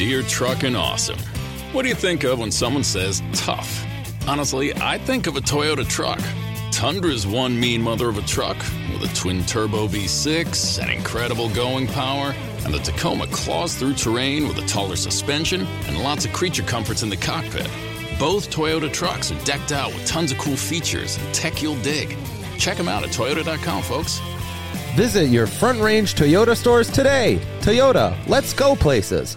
Deer Truckin' Awesome. What do you think of when someone says tough? Honestly, I think of a Toyota truck. Tundra's one mean mother of a truck with a twin turbo V6 and incredible going power, and the Tacoma claws through terrain with a taller suspension and lots of creature comforts in the cockpit. Both Toyota trucks are decked out with tons of cool features and tech you'll dig. Check them out at Toyota.com, folks. Visit your Front Range Toyota stores today. Toyota, let's go places.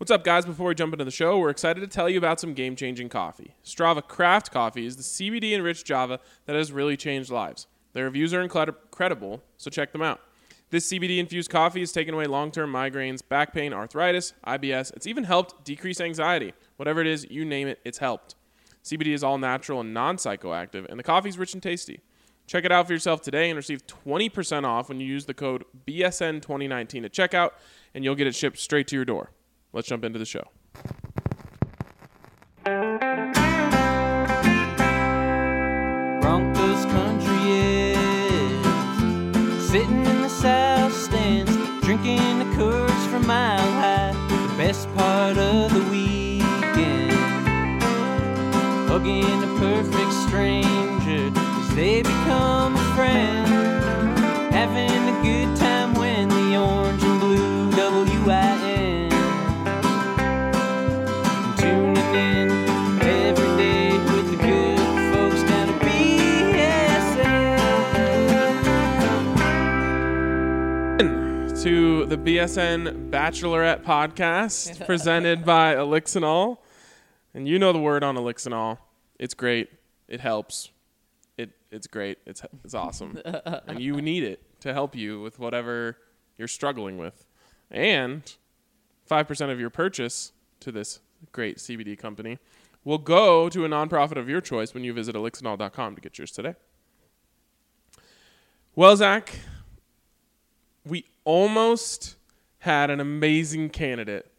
What's up, guys? Before we jump into the show, we're excited to tell you about some game changing coffee. Strava Craft Coffee is the CBD enriched Java that has really changed lives. Their reviews are incredible, so check them out. This CBD infused coffee has taken away long term migraines, back pain, arthritis, IBS. It's even helped decrease anxiety. Whatever it is, you name it, it's helped. CBD is all natural and non psychoactive, and the coffee's rich and tasty. Check it out for yourself today and receive 20% off when you use the code BSN2019 at checkout, and you'll get it shipped straight to your door. Let's jump into the show. Broncos country is sitting in the south stands, drinking the Coors from Mile High. The best part of the weekend, hugging the BSN Bachelorette podcast presented by Elixinol. And you know the word on Elixinol. It's great. It helps. It it's great. It's it's awesome. and you need it to help you with whatever you're struggling with. And 5% of your purchase to this great CBD company will go to a nonprofit of your choice when you visit elixinol.com to get yours today. Well, Zach, we almost had an amazing candidate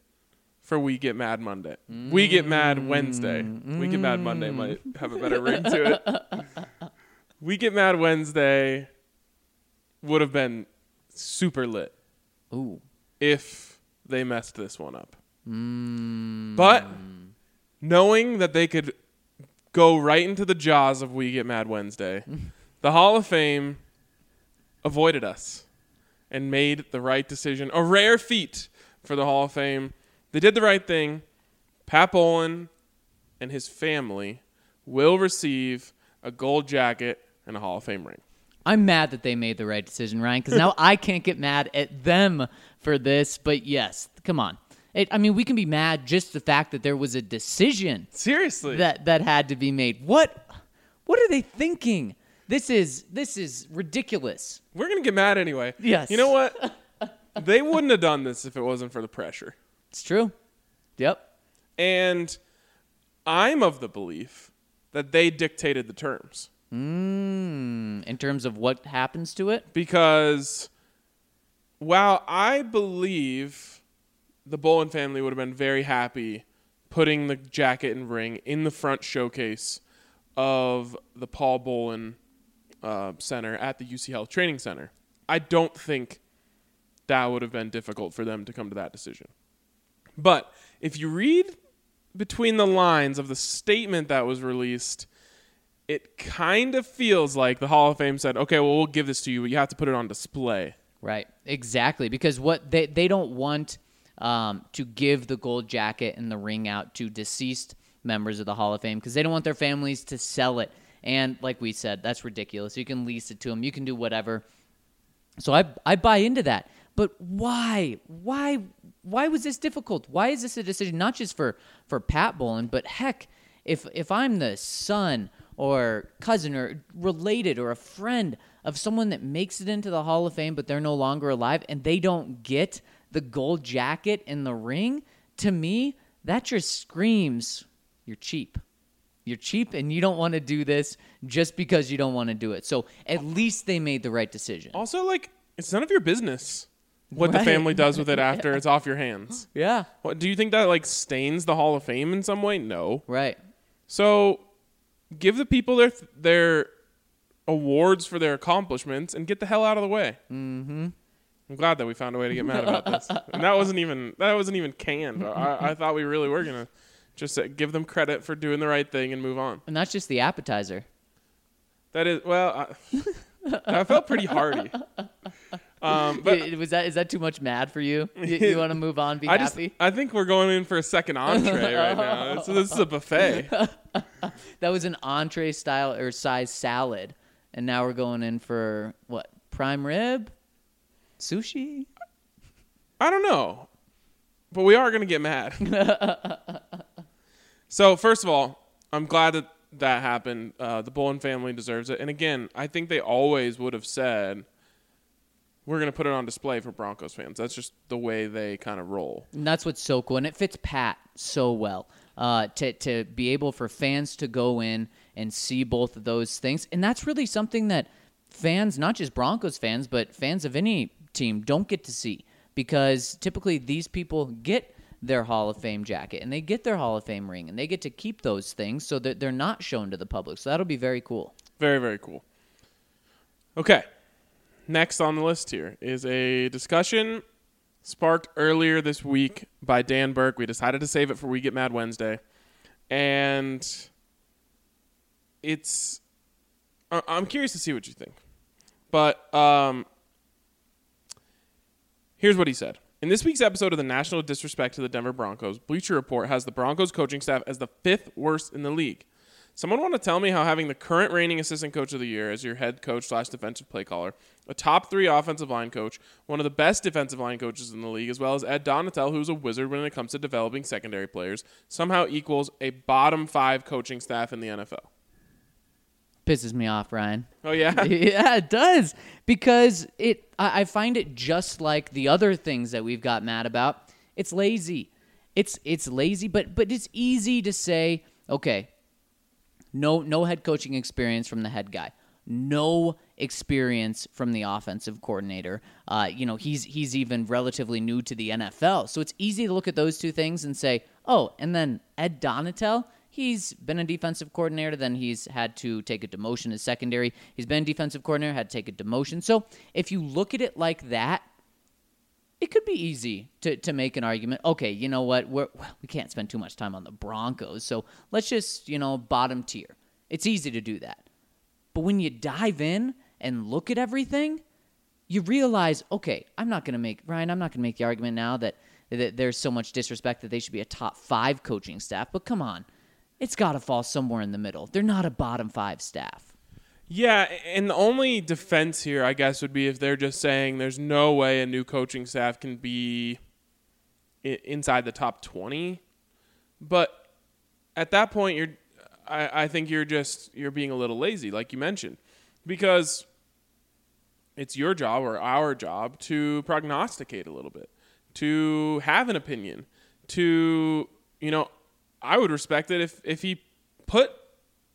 for We Get Mad Monday. We Get Mad Wednesday. We Get Mad Monday mm. might have a better ring to it. We Get Mad Wednesday would have been super lit Ooh. if they messed this one up. Mm. But knowing that they could go right into the jaws of We Get Mad Wednesday, the Hall of Fame avoided us and made the right decision. A rare feat for the Hall of Fame. They did the right thing. Pat Bowlen and his family will receive a gold jacket and a Hall of Fame ring. I'm mad that they made the right decision, Ryan, because now I can't get mad at them for this. But yes, come on. It, I mean, we can be mad just the fact that there was a decision Seriously. that that had to be made. What what are they thinking? This is this is ridiculous. We're going to get mad anyway. Yes. You know what? they wouldn't have done this if it wasn't for the pressure. It's true. Yep. And I'm of the belief that they dictated the terms Mm, in terms of what happens to it, because while I believe the Bowlen family would have been very happy putting the jacket and ring in the front showcase of the Paul Bowlen uh, Center at the UC Health Training Center, I don't think that would have been difficult for them to come to that decision. But if you read between the lines of the statement that was released, it kind of feels like the Hall of Fame said, "Okay, well, we'll give this to you, but you have to put it on display." right? Exactly, because what they they don't want um, to give the gold jacket and the ring out to deceased members of the Hall of Fame because they don't want their families to sell it. And like we said, that's ridiculous. You can lease it to them, you can do whatever. So I I buy into that. But why? Why why was this difficult? Why is this a decision not just for for Pat Bowlen, but heck, if if I'm the son or cousin or related or a friend of someone that makes it into the Hall of Fame, but they're no longer alive and they don't get the gold jacket in the ring, to me, that just screams you're cheap. You're cheap and you don't want to do this just because you don't want to do it. So at least they made the right decision. Also, like, it's none of your business what the family does with it after it's off your hands. Yeah. What do you think that like stains the Hall of Fame in some way? No. Right. So give the people their their awards for their accomplishments and get the hell out of the way. Mm-hmm. I'm glad that we found a way to get mad about this, and that wasn't even that wasn't even canned. I, I thought we really were gonna just uh, give them credit for doing the right thing and move on. And that's just the appetizer. That is well, I, I felt pretty hearty. Um, but was that is that too much mad for you? You, you want to move on, be I just happy? I think we're going in for a second entree right now. So this is a buffet. That was an entree style or size salad, and now we're going in for what? Prime rib, sushi. I don't know, but we are going to get mad. So first of all, I'm glad that that happened. Uh, the Bowlen family deserves it, and again, I think they always would have said, "We're going to put it on display for Broncos fans." That's just the way they kind of roll. And that's what's so cool, and it fits Pat so well. Uh, to to be able for fans to go in and see both of those things, and that's really something that fans, not just Broncos fans, but fans of any team, don't get to see because typically these people get their Hall of Fame jacket and they get their Hall of Fame ring and they get to keep those things so that they're not shown to the public. So that'll be very cool. Very very cool. Okay, next on the list here is a discussion sparked earlier this week by Dan Burke. We decided to save it for We Get Mad Wednesday. And it's I'm curious to see what you think. But um here's what he said. In this week's episode of the National Disrespect to the Denver Broncos, Bleacher Report has the Broncos coaching staff as the fifth worst in the league. Someone want to tell me how having the current reigning assistant coach of the year as your head coach slash defensive play caller, a top three offensive line coach, one of the best defensive line coaches in the league, as well as Ed Donatell, who's a wizard when it comes to developing secondary players, somehow equals a bottom five coaching staff in the NFL. Pisses me off, Ryan. Oh yeah, yeah, it does because it. I, I find it just like the other things that we've got mad about. It's lazy. It's it's lazy, but but it's easy to say, okay, no no head coaching experience from the head guy, no experience from the offensive coordinator. Uh, you know, he's he's even relatively new to the NFL, so it's easy to look at those two things and say, oh, and then Ed Donatell. He's been a defensive coordinator, then he's had to take a demotion as secondary. He's been defensive coordinator, had to take a demotion. So if you look at it like that, it could be easy to, to make an argument. Okay, you know what? We're, well, we can't spend too much time on the Broncos, so let's just, you know, bottom tier. It's easy to do that. But when you dive in and look at everything, you realize, okay, I'm not going to make, Ryan, I'm not going to make the argument now that, that there's so much disrespect that they should be a top five coaching staff, but come on. It's got to fall somewhere in the middle. They're not a bottom five staff. yeah. And the only defense here, I guess, would be if they're just saying there's no way a new coaching staff can be inside the top twenty. But at that point, you're, I, I think you're just you're being a little lazy, like you mentioned, because it's your job or our job to prognosticate a little bit, to have an opinion, to you know, I would respect it if if he put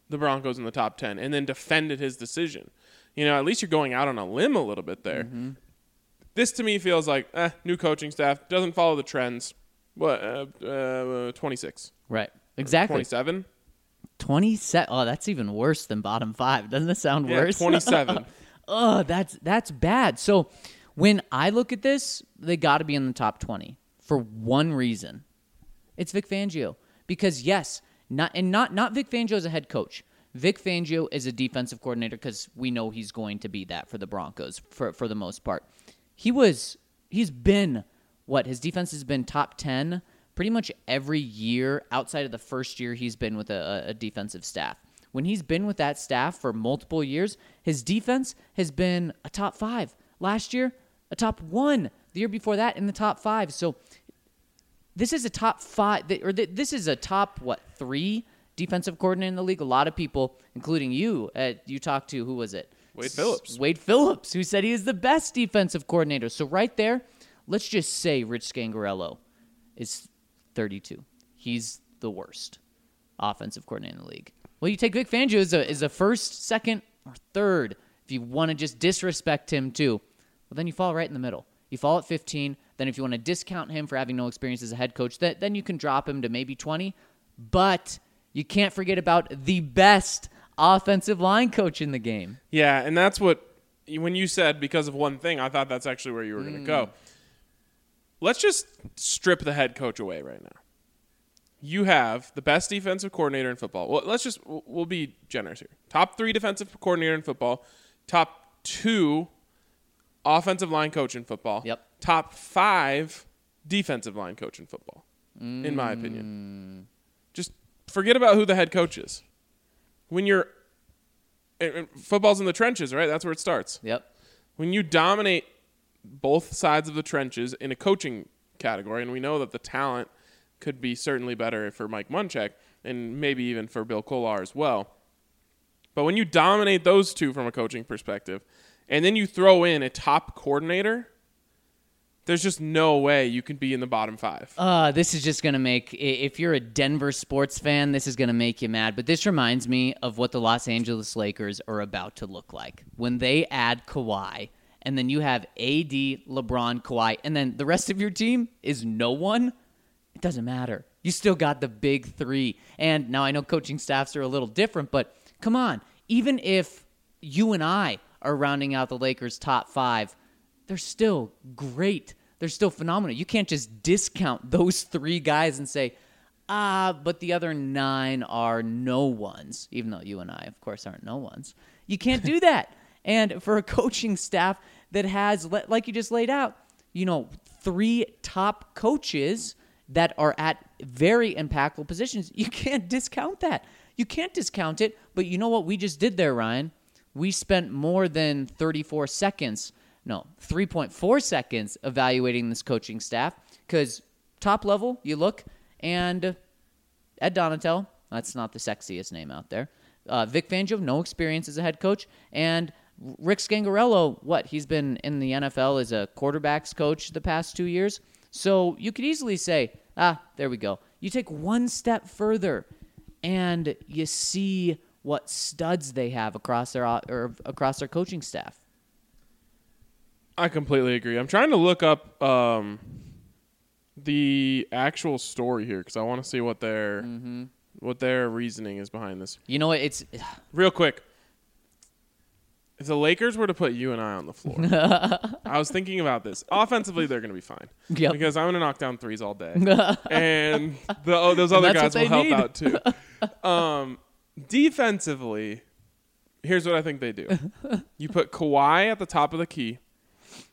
the Broncos in the top ten and then defended his decision. You know, at least you're going out on a limb a little bit there. This to me feels like eh, new coaching staff doesn't follow the trends. What uh, uh, twenty six. Right. Exactly. 27? 27. Oh, that's even worse than bottom five. Doesn't it sound Yeah, worse? 27. oh, that's that's bad. So when I look at this, they got to be in the top 20 for one reason. It's Vic Fangio because yes, not and not not Vic Fangio as a head coach. Vic Fangio is a defensive coordinator because we know he's going to be that for the Broncos for for the most part. He was he's been what his defense has been top 10 pretty much every year outside of the first year he's been with a, a defensive staff. When he's been with that staff for multiple years, his defense has been a top five. Last year, a top one. The year before that, in the top five. So this is a top five, or this is a top what three defensive coordinator in the league. A lot of people, including you, uh, you talked to who was it? Wade Phillips. Wade Phillips, who said he is the best defensive coordinator. So right there, let's just say Rich Scangarello is 32. He's the worst offensive coordinator in the league. Well, you take Vic Fangio as a, as a first, second, or third if you want to just disrespect him too. Well, then you fall right in the middle. You fall at 15. Then if you want to discount him for having no experience as a head coach, that, then you can drop him to maybe 20. But you can't forget about the best offensive line coach in the game. Yeah, and that's what when you said because of one thing, I thought that's actually where you were going to go. Mm. Let's just strip the head coach away right now. You have the best defensive coordinator in football. Well, let's just we'll- be generous here. Top 3 defensive coordinator in football, top 2 offensive line coach in football. Yep. Top 5 defensive line coach in football. In my opinion. Just forget about who the head coach is. When you're and- and football's in the trenches, right? That's where it starts. Yep. When you dominate both sides of the trenches in a coaching category, and we know that the talent could be certainly better for Mike Munchak and maybe even for Bill Kollar as well. But when you dominate those two from a coaching perspective, and then you throw in a top coordinator, there's just no way you can be in the bottom five. Uh, this is just going to make, if you're a Denver sports fan, this is going to make you mad. But this reminds me of what the Los Angeles Lakers are about to look like when they add Kawhi, and then you have AD, LeBron, Kawhi, and then the rest of your team is no one. It doesn't matter. You still got the big three. And now I know coaching staffs are a little different, but come on. Even if you and I are rounding out the Lakers' top five, they're still great. They're still phenomenal. You can't just discount those three guys and say, ah, but the other nine are no ones, even though you and I, of course, aren't no ones. You can't do that. and for a coaching staff that has, like you just laid out, you know, three top coaches that are at very impactful positions, you can't discount that. You can't discount it. But you know what we just did there, Ryan? We spent more than 34 seconds, no, 3.4 seconds evaluating this coaching staff because top level, you look, and Ed Donatell, that's not the sexiest name out there. Uh, Vic Fangio, no experience as a head coach, and Rick Scangarello, what he's been in the NFL as a quarterbacks coach the past two years. So you could easily say, ah, there we go. You take one step further, and you see what studs they have across their or across their coaching staff. I completely agree. I'm trying to look up um, the actual story here because I want to see what their what their reasoning is behind this. You know what? It's Real quick, if the Lakers were to put you and I on the floor, I was thinking about this. Offensively, they're going to be fine Yep. because I'm going to knock down threes all day, and the, oh, those other guys will help need. out too. Um, defensively, here's what I think they do: you put Kawhi at the top of the key,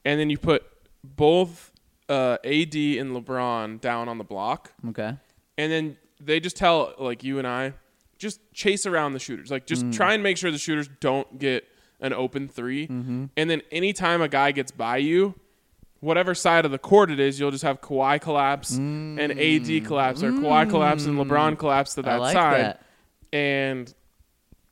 and then you put both uh, AD and LeBron down on the block okay. and then they just tell like you and I just chase around the shooters. Like just mm. try and make sure the shooters don't get an open 3 mm-hmm. And then anytime a guy gets by you, whatever side of the court it is, you'll just have Kawhi collapse and AD collapse or Kawhi collapse and LeBron mm. collapse to that like side. that. And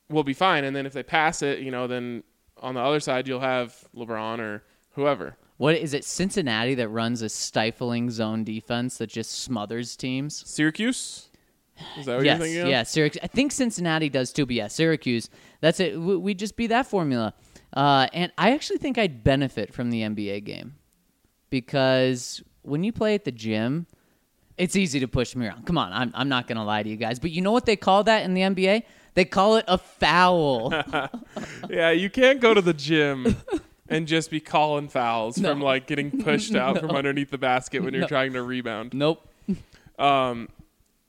we'll be fine. And then if they pass it, you know, then on the other side you'll have LeBron or whoever. What is it? Cincinnati that runs a stifling zone defense that just smothers teams. Syracuse? Is that what yes, you're thinking of? yeah, Syracuse. I think Cincinnati does too, but yeah, Syracuse. That's it. We we just be that formula. Uh, and I actually think I'd benefit from the NBA game because when you play at the gym, it's easy to push me around. Come on, I'm I'm not gonna lie to you guys, but you know what they call that in the NBA? They call it a foul. Yeah, you can't go to the gym and just be calling fouls from like getting pushed out from underneath the basket when you're trying to rebound. nope. Um,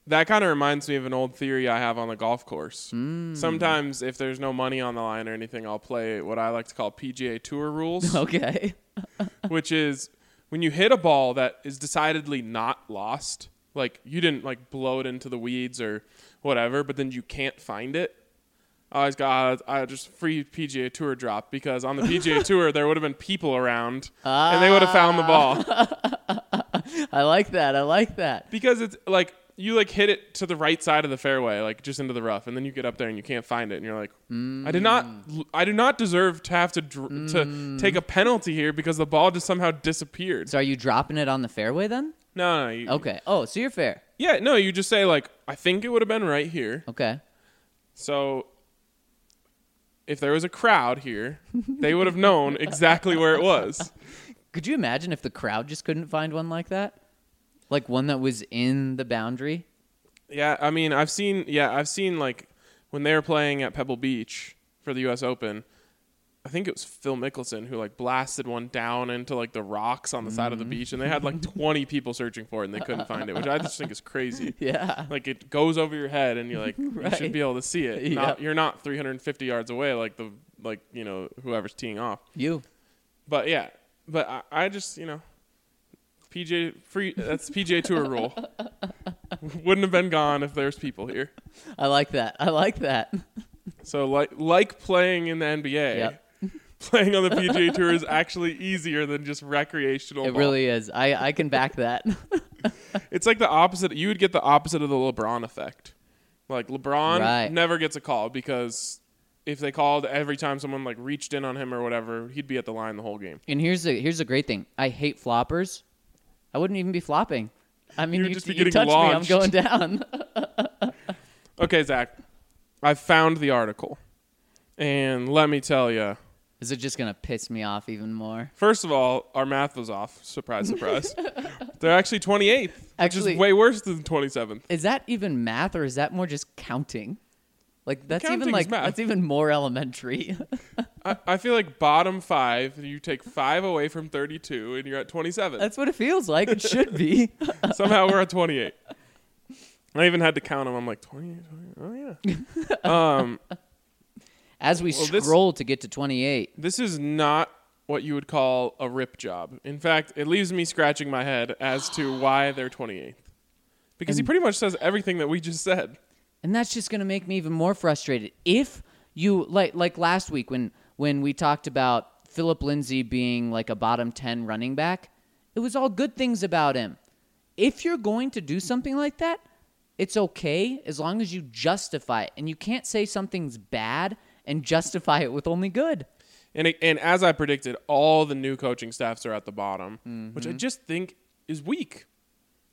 that kind of reminds me of an old theory I have on the golf course. Hmm. Sometimes, if there's no money on the line or anything, I'll play what I like to call PGA Tour rules, Okay. which is when you hit a ball that is decidedly not lost, like you didn't like blow it into the weeds or whatever, but then you can't find it. I always got ah, I just free PGA Tour drop because on the PGA Tour there would have been people around and they would have found the ah. ball I like that. I like that. because it's like you like hit it to the right side of the fairway, like just into the rough, and then you get up there and you can't find it, and you're like, I did not, Mm. I do not deserve to have to dr- to take a penalty here because the ball just somehow disappeared. So are you dropping it on the fairway then? no, no, you, Okay. Oh, so you're fair. yeah, no, you just say like, I think it would have been right here. Okay. So if there was a crowd here, they would have known exactly where it was. Could you imagine if the crowd just couldn't find one like that? Like one that was in the boundary? Yeah, I mean, I've seen yeah, I've seen like when they were playing at Pebble Beach for the US Open, I think it was Phil Mickelson who like blasted one down into like the rocks on the side of the mm. beach and they had like 20 people searching for it and they couldn't find it, which I just think is crazy. Yeah. Like it goes over your head and you're like you should be able to see it. Yeah. Not, you're not 350 yards away like the like, you know, whoever's teeing off. You. But yeah, but I, I just you know, PJ free. That's PJ Tour rule. Wouldn't have been gone if there's people here. I like that. I like that. So like like playing in the NBA, Yep. playing on the PGA Tour is actually easier than just recreational. It ball. really is. I, I can back that. It's like the opposite. You would get the opposite of the LeBron effect. Like LeBron Right. never gets a call because if they called every time someone like reached in on him or whatever, he'd be at the line the whole game. and here's the here's the great thing. I hate floppers. I wouldn't even be flopping. I mean, You you, just be you touch launched. me, I'm going down. Okay, Zach, I found the article, and let me tell you. Is it just gonna piss me off even more? First of all, our math was off. Surprise, surprise. They're actually 28th, which Actually- is way worse than 27th. Is that even math or is that more just counting? Like that's even like math. that's even more elementary. I, I feel like bottom five, you take five away from 32, and you're at 27. that's what it feels like. It should be. Somehow we're at 28. I even had to count them. I'm like, 28, 28 oh, yeah. um, As we Well, this- scroll to get to 28, this is not what you would call a rip job. In fact, it leaves me scratching my head as to why they're 28th. Because he pretty much says everything that we just said. And that's just going to make me even more frustrated. If you like like last week when when we talked about Philip Lindsay being like a bottom 10 running back, it was all good things about him. If you're going to do something like that, it's okay as long as you justify it. And you can't say something's bad and justify it with only good. And it, and as I predicted, all the new coaching staffs are at the bottom, which I mm-hmm. just think is weak.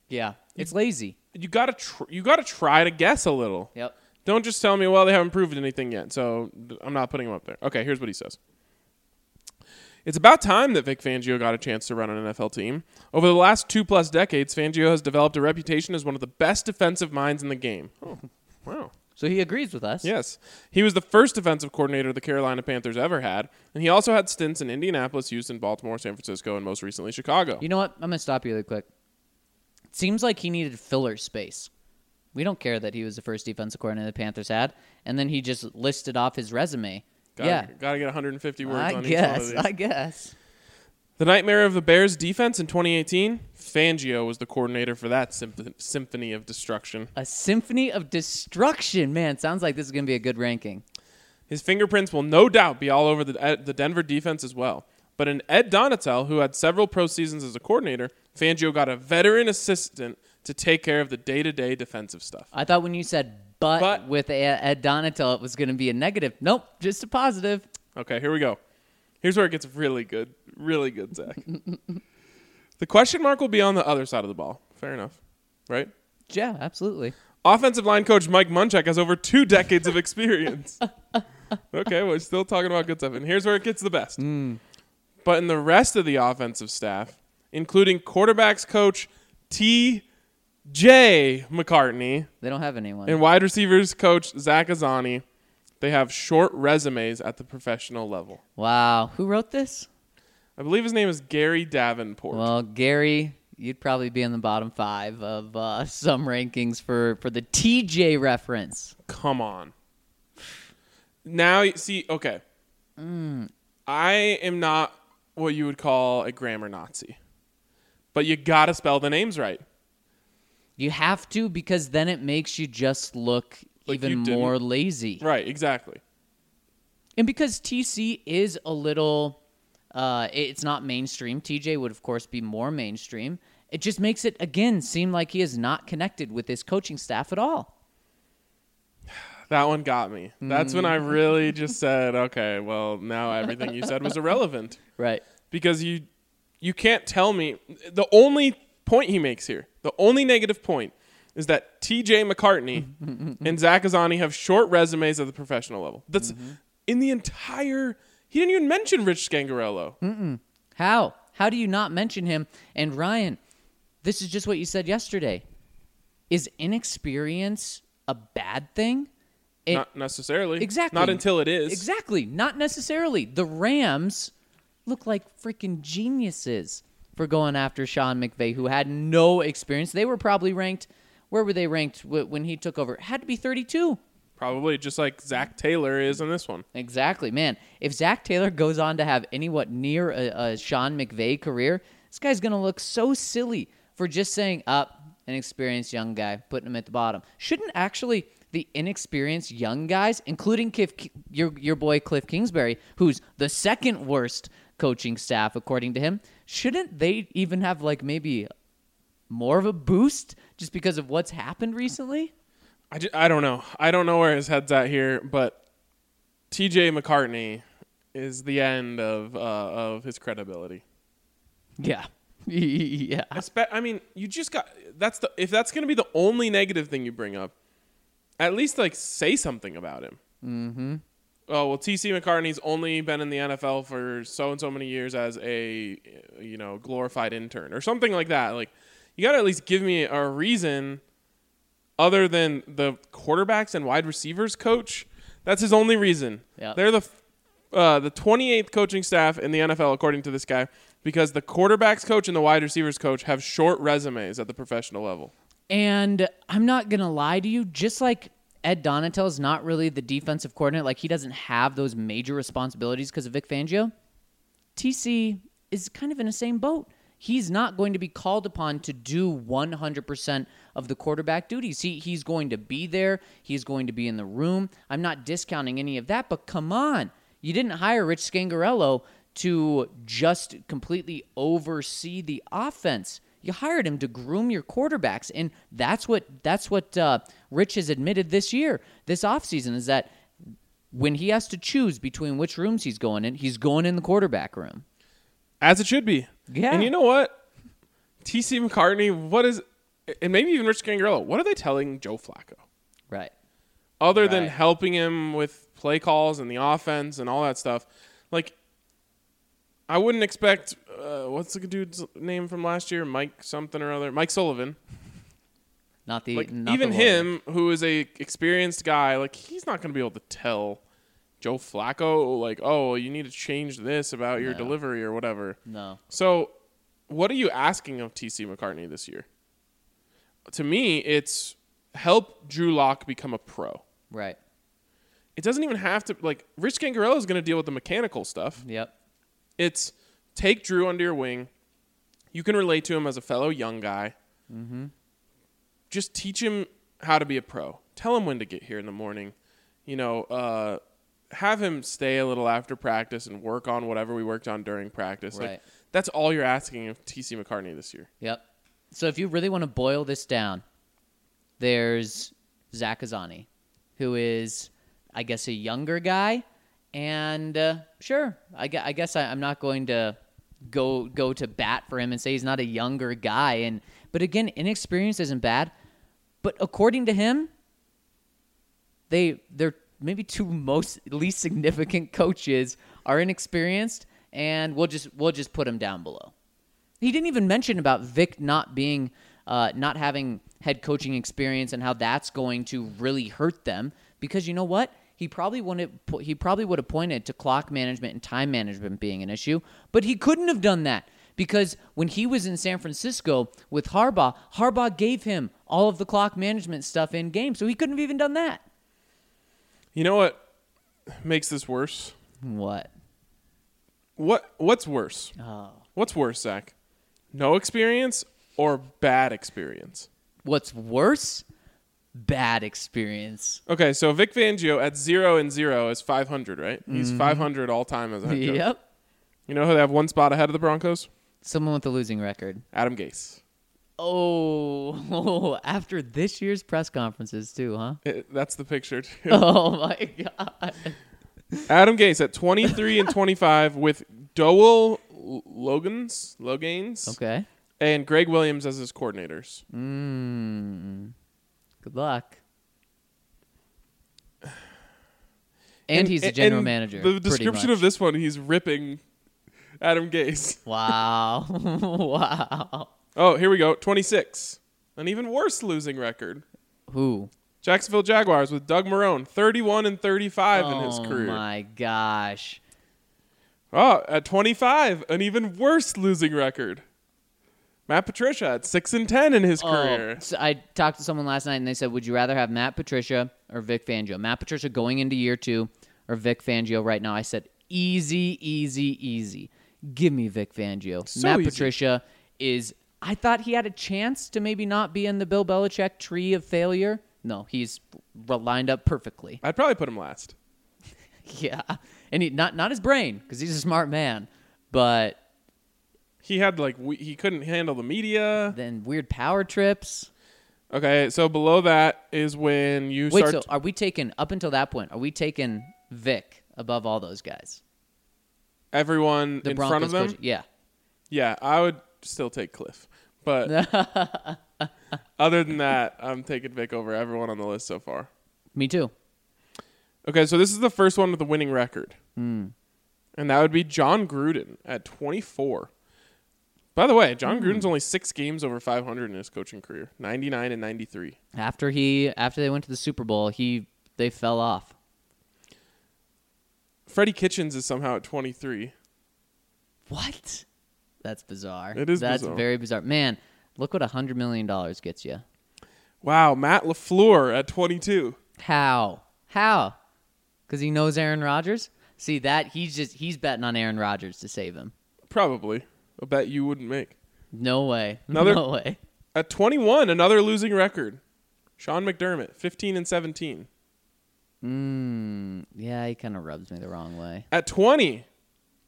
Yeah. It's lazy. You gotta tr- you gotta try to guess a little. Yep. Don't just tell me, well, they haven't proved anything yet, so I'm not putting them up there. Okay, here's what he says. It's about time that Vic Fangio got a chance to run an NFL team. Over the last two plus decades, Fangio has developed a reputation as one of the best defensive minds in the game. Oh, wow. So he agrees with us. Yes. He was the first defensive coordinator the Carolina Panthers ever had, and he also had stints in Indianapolis, Houston, Baltimore, San Francisco, and most recently Chicago. You know what? I'm going to stop you really quick. Seems like he needed filler space. We don't care that he was the first defensive coordinator the Panthers had, and then he just listed off his resume. Gotta, yeah. Gotta get 150 words I on each one guess. of these. I guess. The nightmare of the Bears defense in 2018, Fangio was the coordinator for that symph- symphony of destruction. A symphony of destruction. Man, sounds like this is going to be a good ranking. His fingerprints will no doubt be all over the, the Denver defense as well. But in Ed Donatell, who had several pro seasons as a coordinator, Fangio got a veteran assistant to take care of the day-to-day defensive stuff. I thought when you said but, But- with Ed Ed Donatell, it was going to be a negative. Nope, just a positive. Okay, here we go. Here's where it gets really good. Really good, Zach. the question mark will be on the other side of the ball. Fair enough. Right? Yeah, absolutely. Offensive line coach Mike Munchak has over two decades of experience. okay, we're still talking about good stuff. And here's where it gets the best. Hmm. But in the rest of the offensive staff, including quarterbacks coach T.J. McCartney They don't have anyone. and wide receivers coach Zach Azzanni, they have short resumes at the professional level. wow. Who wrote this? I believe his name is Gary Davenport. Well, Gary, you'd probably be in the bottom five of uh, some rankings for, for the TJ reference. Come on. Now, you see, okay. I am not what you would call a grammar Nazi, but you got to spell the names right. You have to because then it makes you just look Like even more lazy. Right, exactly. And because TC is a little Uh, it's not mainstream. TJ would, of course, be more mainstream. It just makes it again seem like he is not connected with his coaching staff at all. That one got me. That's when I really just said, okay, well, now everything you said was irrelevant Right. because you you can't tell me the only point he makes here, the only negative point is that T.J. McCartney and Zach Azzanni have short resumes at the professional level. That's mm-hmm. in the entire. He didn't even mention Rich Scangarello. How? How do you not mention him? And Ryan, this is just what you said yesterday. Is inexperience a bad thing? It- Not necessarily. Exactly. Not until it is. Exactly. Not necessarily. The Rams look like freaking geniuses for going after Sean McVay, who had no experience. They were probably ranked. Where were they ranked when he took over? It had to be 32. Probably just like Zac Taylor is in this one. Exactly, man. If Zac Taylor goes on to have any what near a, a Sean McVay career, this guy's gonna look so silly for just saying up an experienced young guy, putting him at the bottom. Shouldn't actually the inexperienced young guys, including Cliff, your your boy Cliff Kingsbury, who's the second worst coaching staff according to him, shouldn't they even have like maybe more of a boost just because of what's happened recently? I, ju- I don't know. I don't know where his head's at here, but T.J. McCartney is the end of uh, of his credibility. Yeah, yeah. I mean, you just got that's the if that's going to be the only negative thing you bring up, at least like say something about him. Mm-hmm. Oh well, T.C. McCartney's only been in the NFL for so and so many years as a you know glorified intern or something like that. Like you got to at least give me a reason other than the quarterbacks and wide receivers coach. That's his only reason. Yep. They're the uh, the 28th coaching staff in the NFL according to this guy because the quarterbacks coach and the wide receivers coach have short resumes at the professional level. And I'm not gonna lie to you, just like Ed Donatell is not really the defensive coordinator, like he doesn't have those major responsibilities because of Vic Fangio. TC is kind of in the same boat. He's not going to be called upon to do 100% of the quarterback duties. He, he's going to be there. He's going to be in the room. I'm not discounting any of that, but come on. You didn't hire Rich Scangarello to just completely oversee the offense. You hired him to groom your quarterbacks, and that's what that's what uh, Rich has admitted this year, this offseason, is that when he has to choose between which rooms he's going in, he's going in the quarterback room. As it should be. Yeah. And you know what? TC McCartney, what is and maybe even Rich Scangarello, what are they telling Joe Flacco? Right. Other than helping him with play calls and the offense and all that stuff. Like I wouldn't expect uh, what's the dude's name from last year? Mike something or other. Mike Sullivan. Not the Like not even the him, who is a experienced guy, like he's not going to be able to tell Joe Flacco, like, oh, you need to change this about your No. delivery or whatever. No. So, what are you asking of TC McCartney this year? To me, it's help Drew Lock become a pro. Right. It doesn't even have to like Rich Scangarello is going to deal with the mechanical stuff. Yep. It's take Drew under your wing. You can relate to him as a fellow young guy. Mm-hmm. Just teach him how to be a pro. Tell him when to get here in the morning. You know, uh, have him stay a little after practice and work on whatever we worked on during practice. Like Right. that's all you're asking of TC McCartney this year. Yep. So if you really want to boil this down, there's Zach Azzanni, who is, I guess, a younger guy, and uh, sure, I, gue- I guess I, I'm not going to go go to bat for him and say he's not a younger guy, and but again, inexperience isn't bad, but according to him, they they're maybe two most least significant coaches are inexperienced, and we'll just we'll just put him down below. He didn't even mention about Vic not being, uh, not having head coaching experience and how that's going to really hurt them. Because you know what? He probably wanted, he probably would have pointed to clock management and time management being an issue, but he couldn't have done that because when he was in San Francisco with Harbaugh, Harbaugh gave him all of the clock management stuff in game, so he couldn't have even done that. You know what makes this worse? What? What What's worse? Oh. What's worse, Zach? No experience or bad experience? What's worse? Bad experience. Okay, so Vic Fangio at zero and zero is 500, right? He's 500 all time as a head coach. Yep. You know who they have one spot ahead of the Broncos? Someone with a losing record. Adam Gase. Oh, after this year's press conferences too, huh? It- that's the picture. Too. Oh my god. Adam Gase at 23 and 25 with Dowell L- Logans, Loganes, Okay. and Gregg Williams as his coordinators. Mm. Good luck. And, he's a general and manager. The description of this one, he's ripping Adam Gase. Wow. wow. Oh, here we go. 26. An even worse losing record. Who? Jacksonville Jaguars with Doug Marrone, 31 and 35 in his career. oh career. my gosh. Oh, at 25, an even worse losing record. Matt Patricia at 6 and 10 in his oh, career. Oh, so I talked to someone last night and they said, "Would you rather have Matt Patricia or Vic Fangio?" Matt Patricia going into year two or Vic Fangio right now? I said, "Easy, easy, easy. Give me Vic Fangio." So Matt easy. Patricia is. I thought he had a chance to maybe not be in the Bill Belichick tree of failure. No, he's lined up perfectly. I'd probably put him last. Yeah, and he not not his brain because he's a smart man, but He had like we, he couldn't handle the media. then weird power trips. Okay, so below that is when you Wait, start so are we taking up until that point? Are we taking Vic above all those guys? everyone The in front of them. coach- yeah. Yeah, I would still take Cliff. But other than that, I'm taking Vic over everyone on the list so far. Me too. Okay, so this is the first one with a winning record. Hmm. And that would be Jon Gruden at 24. By the way, Hmm. Jon Gruden's only six games over 500 in his coaching career 99 and 93. After he after they went to the Super Bowl, he they fell off. Freddie Kitchens is somehow at 23. What? That's bizarre. It is That's bizarre. very bizarre. Man, look what a hundred million dollars gets you. Wow, Matt LaFleur at 22. How? How? Because he knows Aaron Rodgers. See that he's just he's betting on Aaron Rodgers to save him. Probably. A bet you wouldn't make. No way. Another- no way. At 21, another losing record. Sean McDermott, 15 and 17. Mm, yeah, he kind of rubs me the wrong way. At 20,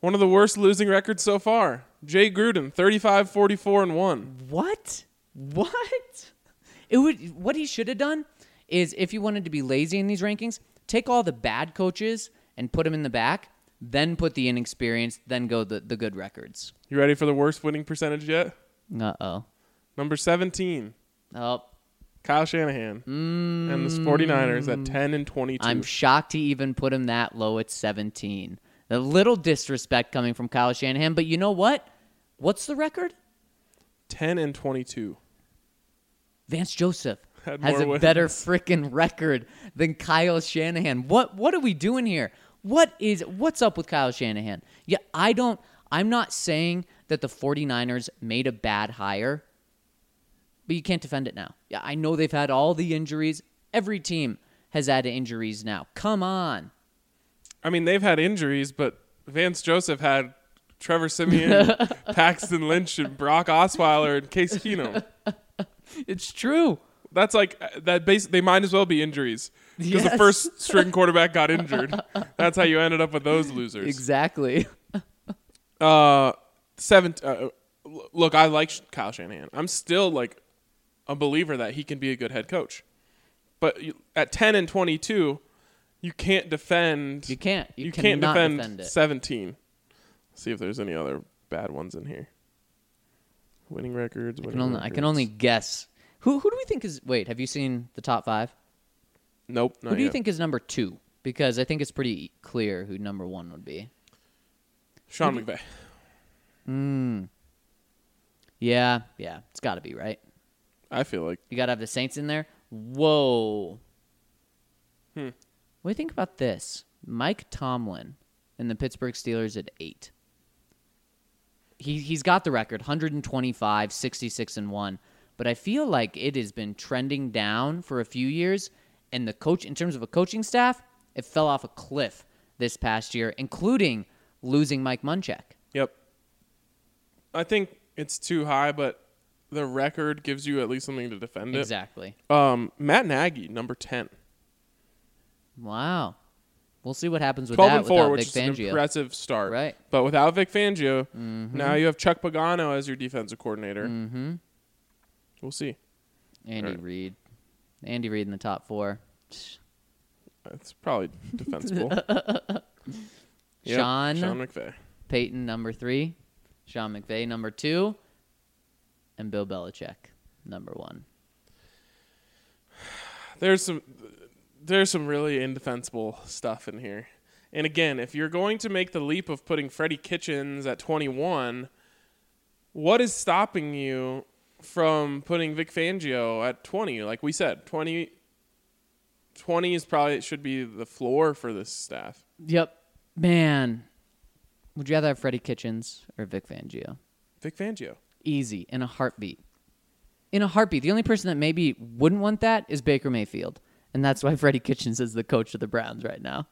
one of the worst losing records so far. Jay Gruden, 35, 44, and 1. What? What? It would what he should have done is if you wanted to be lazy in these rankings, take all the bad coaches and put them in the back, then put the inexperienced, then go the the good records. You ready for the worst winning percentage yet? Uh oh. Number 17, Oh, Kyle Shanahan. And the 49ers at 10 and 22. I'm shocked he even put him that low at 17. A little disrespect coming from Kyle Shanahan, but you know what? What's the record? 10 and 22. Vance Joseph Had has more a wins. better freaking record than Kyle Shanahan. What what are we doing here? What is what's up with Kyle Shanahan? Yeah, I don't I'm not saying that the 49ers made a bad hire, but you can't defend it now. Yeah, I know they've had all the injuries. Every team has had injuries now. Come on. I mean, they've had injuries, but Vance Joseph had Trevor Siemian, Paxton Lynch, and Brock Osweiler, and Case Keenum. It's true. That's like that. Base they might as well be injuries because the first string quarterback got injured. That's how you ended up with those losers. Exactly. Uh, seven. Uh, look, I like Kyle Shanahan. I'm still like a believer that he can be a good head coach. But you, at 10 and 22, you can't defend. You can't. You, can't cannot defend, defend it. 17. see if there's any other bad ones in here. Winning records. I can only I can only guess. Who who do we think is wait, have you seen the top 5? Nope. Who do you think is number 2? Because I think it's pretty clear who number 1 would be. Sean McVay. Hmm. Yeah, yeah, it's got to be, right? I feel like You got to have the Saints in there. Whoa. Hmm. What do you think about this? Mike Tomlin and the Pittsburgh Steelers at 8. He he's got the record 125, 66 and 1, but I feel like it has been trending down for a few years and the coach in terms of a coaching staff, it fell off a cliff this past year, including losing Mike Munchak. Yep. I think it's too high, but the record gives you at least something to defend it. Exactly. Um, Matt Nagy, number ten. Wow. we'll see what happens with 12 that and 4, without which Vic is an Fangio. impressive start. Right. But without Vic Fangio, now you have Chuck Pagano as your defensive coordinator. Mm-hmm. We'll see. Andy Right. Reid. Andy Reid in the top four. It's probably defensible. Yep, Sean. Sean McVay. Payton number three, Sean McVay number two, and Bill Belichick number one. There's some there's some really indefensible stuff in here. And again, if you're going to make the leap of putting Freddie Kitchens at 21, what is stopping you from putting Vic Fangio at 20? Like we said, 20 20 is probably should be the floor for this staff. Yep. Man, would you rather have Freddie Kitchens or Vic Fangio? Vic Fangio. Easy, in a heartbeat. In a heartbeat. The only person that maybe wouldn't want that is Baker Mayfield. And that's why Freddie Kitchens is the coach of the Browns right now.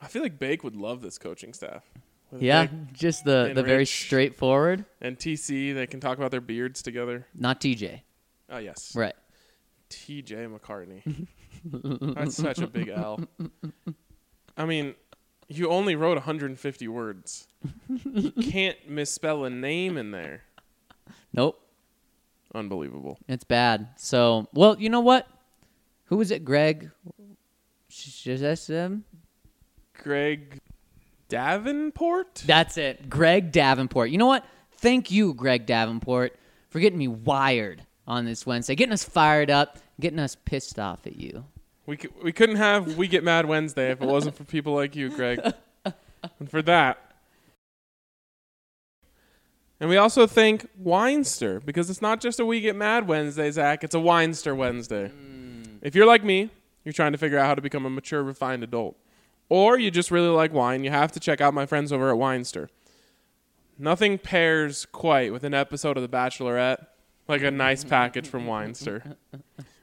I feel like Bake would love this coaching staff. Yeah, just the, the very Rich. straightforward. and TC, they can talk about their beards together. Not TJ. Oh yes. Right. TJ McCartney. That's such a big L. I mean, you only wrote 150 words. You can't misspell a name in there. Nope. Unbelievable. It's bad. So, well, you know what? Who was it? Greg? Greg Davenport? That's it. Greg Davenport. You know what? Thank you, Greg Davenport, for getting me wired on this Wednesday, getting us fired up, getting us pissed off at you. We, c- we couldn't have We Get Mad Wednesday if it wasn't for people like you, Greg. and for that. And we also thank Winestyr because it's not just a We Get Mad Wednesday, Zach. It's a Winestyr Wednesday. Mm. If you're like me, you're trying to figure out how to become a mature, refined adult, or you just really like wine, you have to check out my friends over at Winestyr. Nothing pairs quite with an episode of The Bachelorette like a nice package from Winestyr.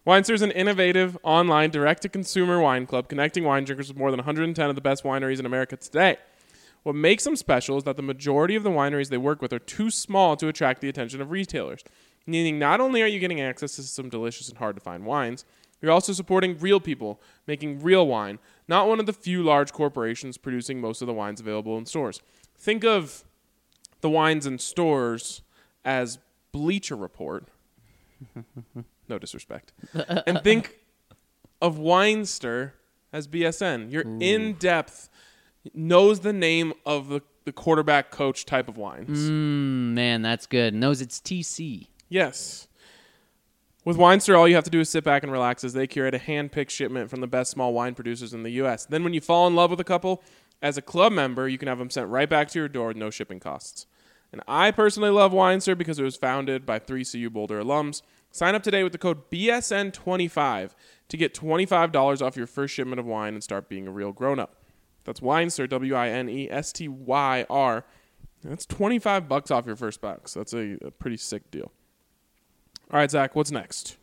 Winestyr is an innovative online direct to consumer wine club connecting wine drinkers with more than 110 of the best wineries in America today. What makes them special is that the majority of the wineries they work with are too small to attract the attention of retailers. Meaning, not only are you getting access to some delicious and hard to find wines, you're also supporting real people making real wine, not one of the few large corporations producing most of the wines available in stores. Think of the wines in stores as Bleacher Report. no disrespect. and think of Winestyr as BSN. Your in depth knows the name of the, the quarterback coach type of wines. Mm, man, that's good. Knows it's TC. Yes. With Winestyr, all you have to do is sit back and relax as they curate a hand picked shipment from the best small wine producers in the U.S. Then, when you fall in love with a couple, as a club member, you can have them sent right back to your door with no shipping costs. And I personally love Winestyr because it was founded by three CU Boulder alums. Sign up today with the code BSN25 to get $25 off your first shipment of wine and start being a real grown up. That's Winestyr, W I N E S T Y R. That's 25 bucks off your first box. That's a, a pretty sick deal. All right, Zach, what's next?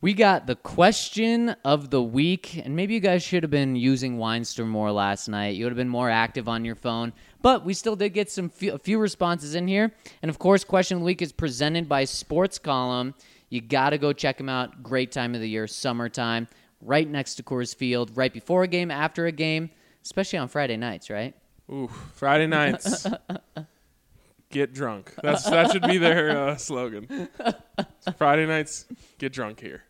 We got the question of the week, and maybe you guys should have been using Winestyr more last night. You would have been more active on your phone, but we still did get some few, a few responses in here. And of course, question of the week is presented by Sports Column. You got to go check them out. Great time of the year, summertime, right next to Coors Field, right before a game, after a game, especially on Friday nights, right? Ooh, Friday nights. get drunk. That's that should be their uh, slogan. Friday nights, get drunk here.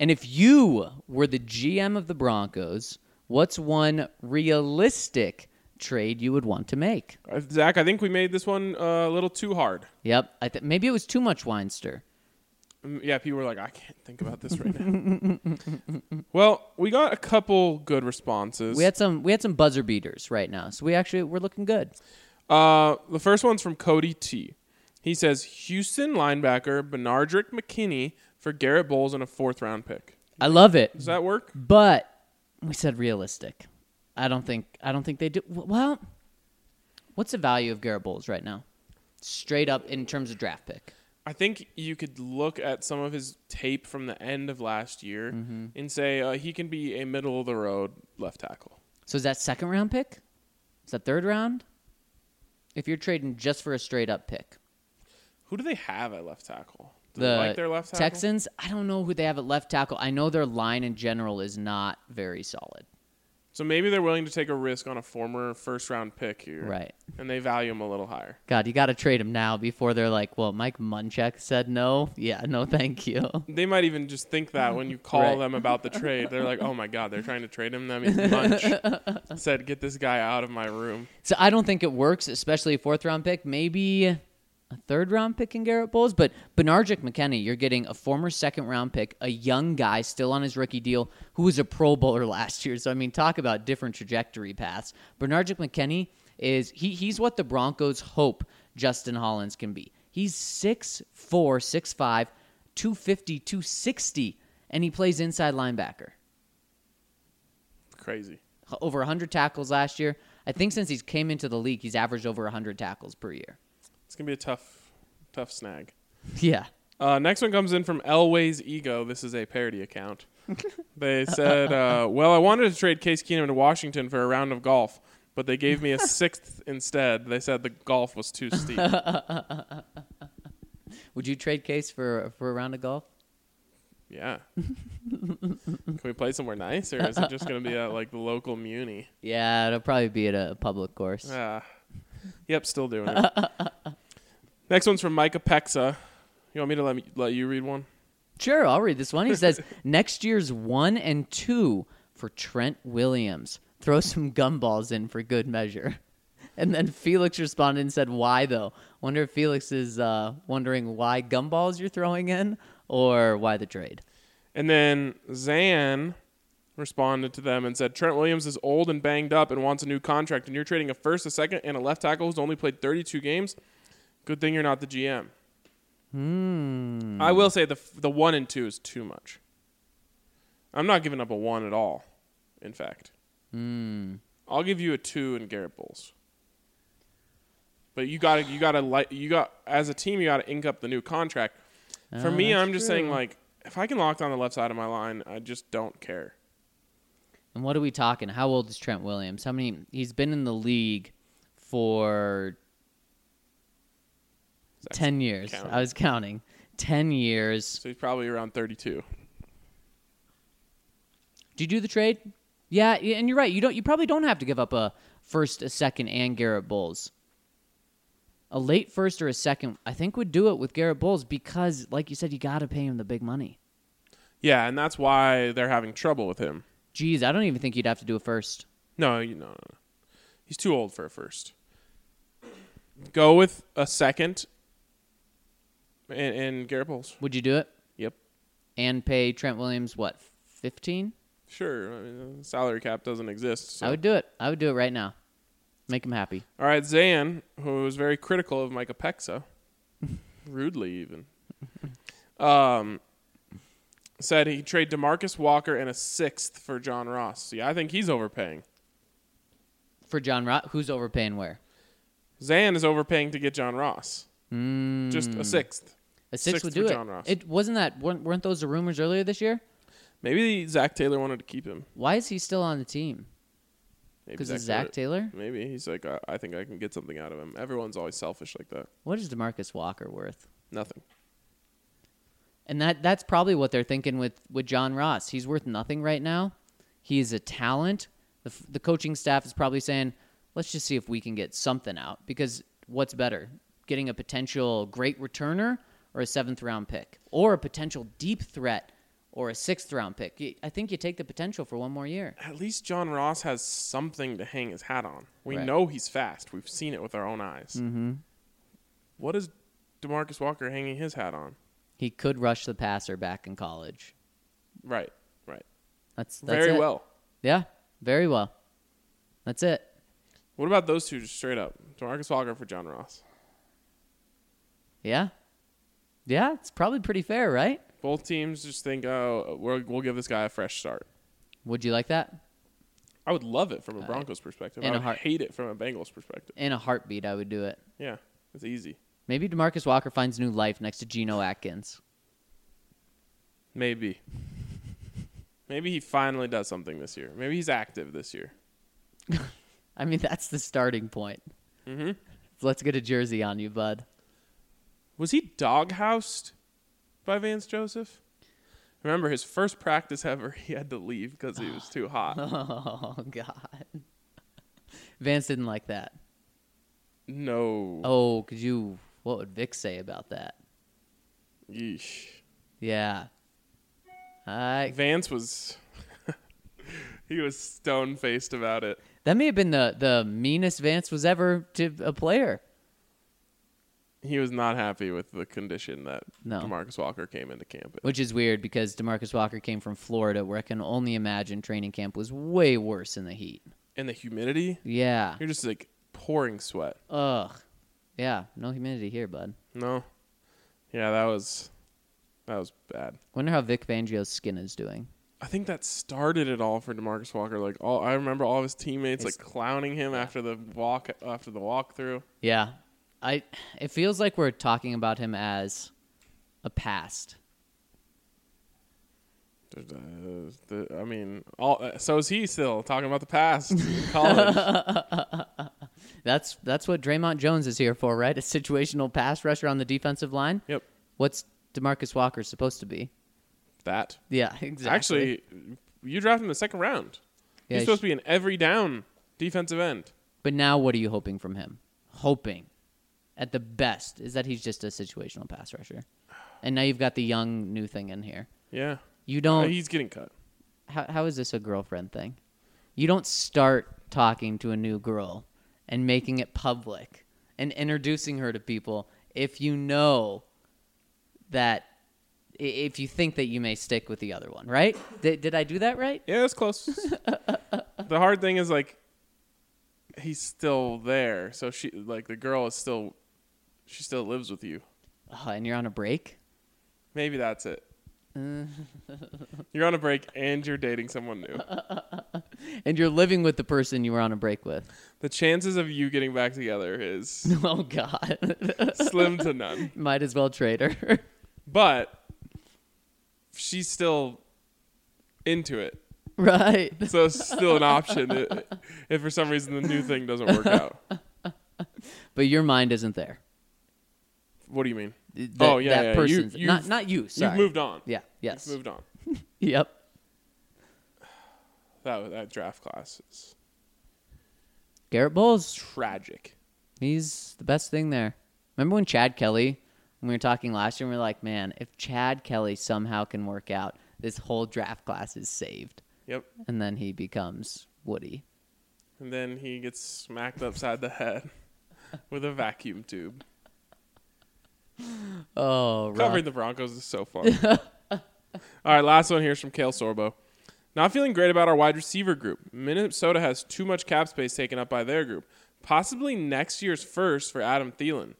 And if you were the GM of the Broncos, what's one realistic trade you would want to make? Uh, Zach, I think we made this one uh, a little too hard. Yep, I th- maybe it was too much Winestyr. Mm, Yeah, people were like, I can't think about this right now. well, we got a couple good responses. We had some we had some buzzer beaters right now, so we actually we're looking good. Uh, the first one's from Cody T. He says Houston linebacker Benardrick McKinney for Garett Bolles and a fourth round pick. I love it, Does that work? but we said realistic. I don't think I don't think they do. Well, what's the value of Garett Bolles right now? Straight up in terms of draft pick. I think you could look at some of his tape from the end of last year Mm-hmm. and say uh, he can be a middle of the road left tackle. So is that second round pick? Is that third round? If you're trading just for a straight up pick. Who do they have at left tackle? Do the they like their left tackle? Texans, I don't know who they have at left tackle. I know their line in general is not very solid. So maybe they're willing to take a risk on a former first round pick here. Right. And they value him a little higher. God, you got to trade him now before they're like, well, Mike Munchak said no. Yeah, no, thank you. They might even just think that when you call Right. them about the trade. They're like, oh my God, they're trying to trade him. That means Munch said, get this guy out of my room. So I don't think it works, especially a fourth round pick. Maybe a third round pick in Garett Bolles, but Benardrick McKinney, you're getting a former second round pick, a young guy still on his rookie deal, who was a Pro Bowler last year. So I mean, talk about different trajectory paths. Benardrick McKinney is he he's what the Broncos hope Justin Hollins can be. He's 6'4", 6'5", 250, 260, and he plays inside linebacker Crazy. over 100 tackles last year. I think since he's came into the league, he's averaged over 100 tackles per year. It's going to be a tough, tough snag. Yeah. Uh, next one comes in from Elway's Ego. This is a parody account. they said, uh, "Well, I wanted to trade Case Keenum to Washington for a round of golf, but they gave me a sixth instead. They said the golf was too steep. Would you trade Case for for a round of golf? yeah. Can we play somewhere nice, or is it just going to be at like the local muni? Yeah, it'll probably be at a public course. Ah, yep, still doing it. Next one's from Micah Pexa. You want me to let me let you read one? Sure, I'll read this one. He says next year's one and two for Trent Williams. Throw some gumballs in for good measure. And then Felix responded and said, "Why though? Wonder if Felix is uh, wondering why gumballs you're throwing in, or why the trade." And then Zan responded to them and said, Trent Williams is old and banged up and wants a new contract, and you're trading a first, a second, and a left tackle who's only played 32 games. Good thing you're not the GM. Hmm. I will say the the one and two is too much. I'm not giving up a one at all. In fact, Hmm. I'll give you a two in Garett Bolles. But you got to you got to like you got as a team you got to ink up the new contract. For Oh, me, that's I'm just saying like if I can lock down the left side of my line, I just don't care. And what are we talking? How old is Trent Williams? How many? He's been in the league for ten years. counting. I was counting. Ten years. So he's probably around 32. Do you do the trade? Yeah, and you're right. You don't. You probably don't have to give up a first, a second, and Garett Bolles. A late first or a second, I think would do it with Garett Bolles because, like you said, you got to pay him the big money. Yeah, and that's why they're having trouble with him. Geez, I don't even think you'd have to do a first. No, you no, no, no. He's too old for a first. Go with a second and, and Garett Bolles. Would you do it Yep. and pay Trent Williams what fifteen? Sure. I mean, salary cap doesn't exist. So. I would do it. I would do it right now. Make him happy. All right, Zan, who was very critical of Micah Pexa, rudely even, um, said he'd trade Demarcus Walker and a sixth for John Ross. Yeah, I think he's overpaying. For John Ross? who's overpaying where? Zan is overpaying to get John Ross. Mm, Just a sixth. A six would do it. John Ross. It wasn't that weren't, weren't those the rumors earlier this year? Maybe Zac Taylor wanted to keep him. Why is he still on the team? Maybe Because of Zac Taylor. Maybe he's like, I, I think I can get something out of him. Everyone's always selfish like that. What is Demarcus Walker worth? Nothing. And that that's probably what they're thinking with with John Ross. He's worth nothing right now. He is a talent. The, f- the coaching staff is probably saying, let's just see if we can get something out. Because what's better, getting a potential great returner or a seventh round pick, or a potential deep threat or a sixth round pick? I think you take the potential for one more year. At least John Ross has something to hang his hat on. We Right. know he's fast. We've seen it with our own eyes. Mm-hmm. What is Demarcus Walker hanging his hat on? He could rush the passer back in college. Right, right. That's, that's Very it. well. Yeah, very well. That's it. What about those two just straight up? Demarcus Walker for John Ross. Yeah. Yeah, it's probably pretty fair, right? Both teams just think, oh, we're, we'll give this guy a fresh start. Would you like that? I would love it from a Broncos perspective. in I a would heart- hate it from a Bengals perspective. In a heartbeat, I would do it. Yeah, it's easy. Maybe Demarcus Walker finds new life next to Geno Atkins. Maybe. Maybe he finally does something this year. Maybe he's active this year. I mean, that's the starting point. Mm-hmm. Let's get a jersey on you, bud. Was he doghoused by Vance Joseph? Remember his first practice ever, he had to leave because he was too hot. Oh God. Vance didn't like that. No. Oh, could you? What would Vic say about that? Yeesh. Yeah. I Vance was he was stone faced about it. that may have been the the meanest Vance was ever to a player. He was not happy with the condition that No. Demarcus Walker came into camp in. Which is weird because Demarcus Walker came from Florida, where I can only imagine training camp was way worse in the heat. And the humidity, Yeah. you're just like pouring sweat. Ugh. Yeah. No humidity here, bud. No. Yeah, that was that was bad. Wonder how Vic Fangio's skin is doing. I think that started it all for Demarcus Walker. Like all, I remember all of his teammates His- like clowning him after the walk after the walkthrough. Yeah. I. It feels like we're talking about him as a past. I mean, all so is he still talking about the past in college? That's that's what Dre'Mont Jones is here for, right? A situational pass rusher on the defensive line. yep, What's Demarcus Walker supposed to be? that. Yeah, exactly. Actually, you drafted him in the second round. Yeah, He's supposed to be an every down defensive end. But now, what are you hoping from him? Hoping, at the best, is that he's just a situational pass rusher. And now you've got the young new thing in here. Yeah, You Uh, don't. he's getting cut. how, how is this a girlfriend thing? You don't start talking to a new girl and making it public and introducing her to people if you know that if you think that you may stick with the other one, right? Did, did I do that right? Yeah, that's close. the hard thing is like he's still there, so she like the girl is still she still lives with you. Oh, and you're on a break? Maybe that's it. you're on a break and you're dating someone new. And you're living with the person you were on a break with. The chances of you getting back together is Oh, God. slim to none. Might as well trade her. But she's still into it. right. So it's still an option i- if for some reason the new thing doesn't work out. But your mind isn't there. What do you mean? Oh, that, oh, yeah, that yeah. person's you, not not you. Sorry. You've moved on. Yeah. Yes. You've moved on. Yep. That, that draft class is Garett Bolles. tragic. He's the best thing there. Remember when Chad Kelly, when we were talking last year, we were like, man, if Chad Kelly somehow can work out, this whole draft class is saved. Yep. And then he becomes Woody. And then he gets smacked upside the head with a vacuum tube. Oh. Covering the Broncos is so fun. All right, last one here is from Kale Sorbo. Not feeling great about our wide receiver group. Minnesota has too much cap space taken up by their group. Possibly next year's first for Adam Thielen.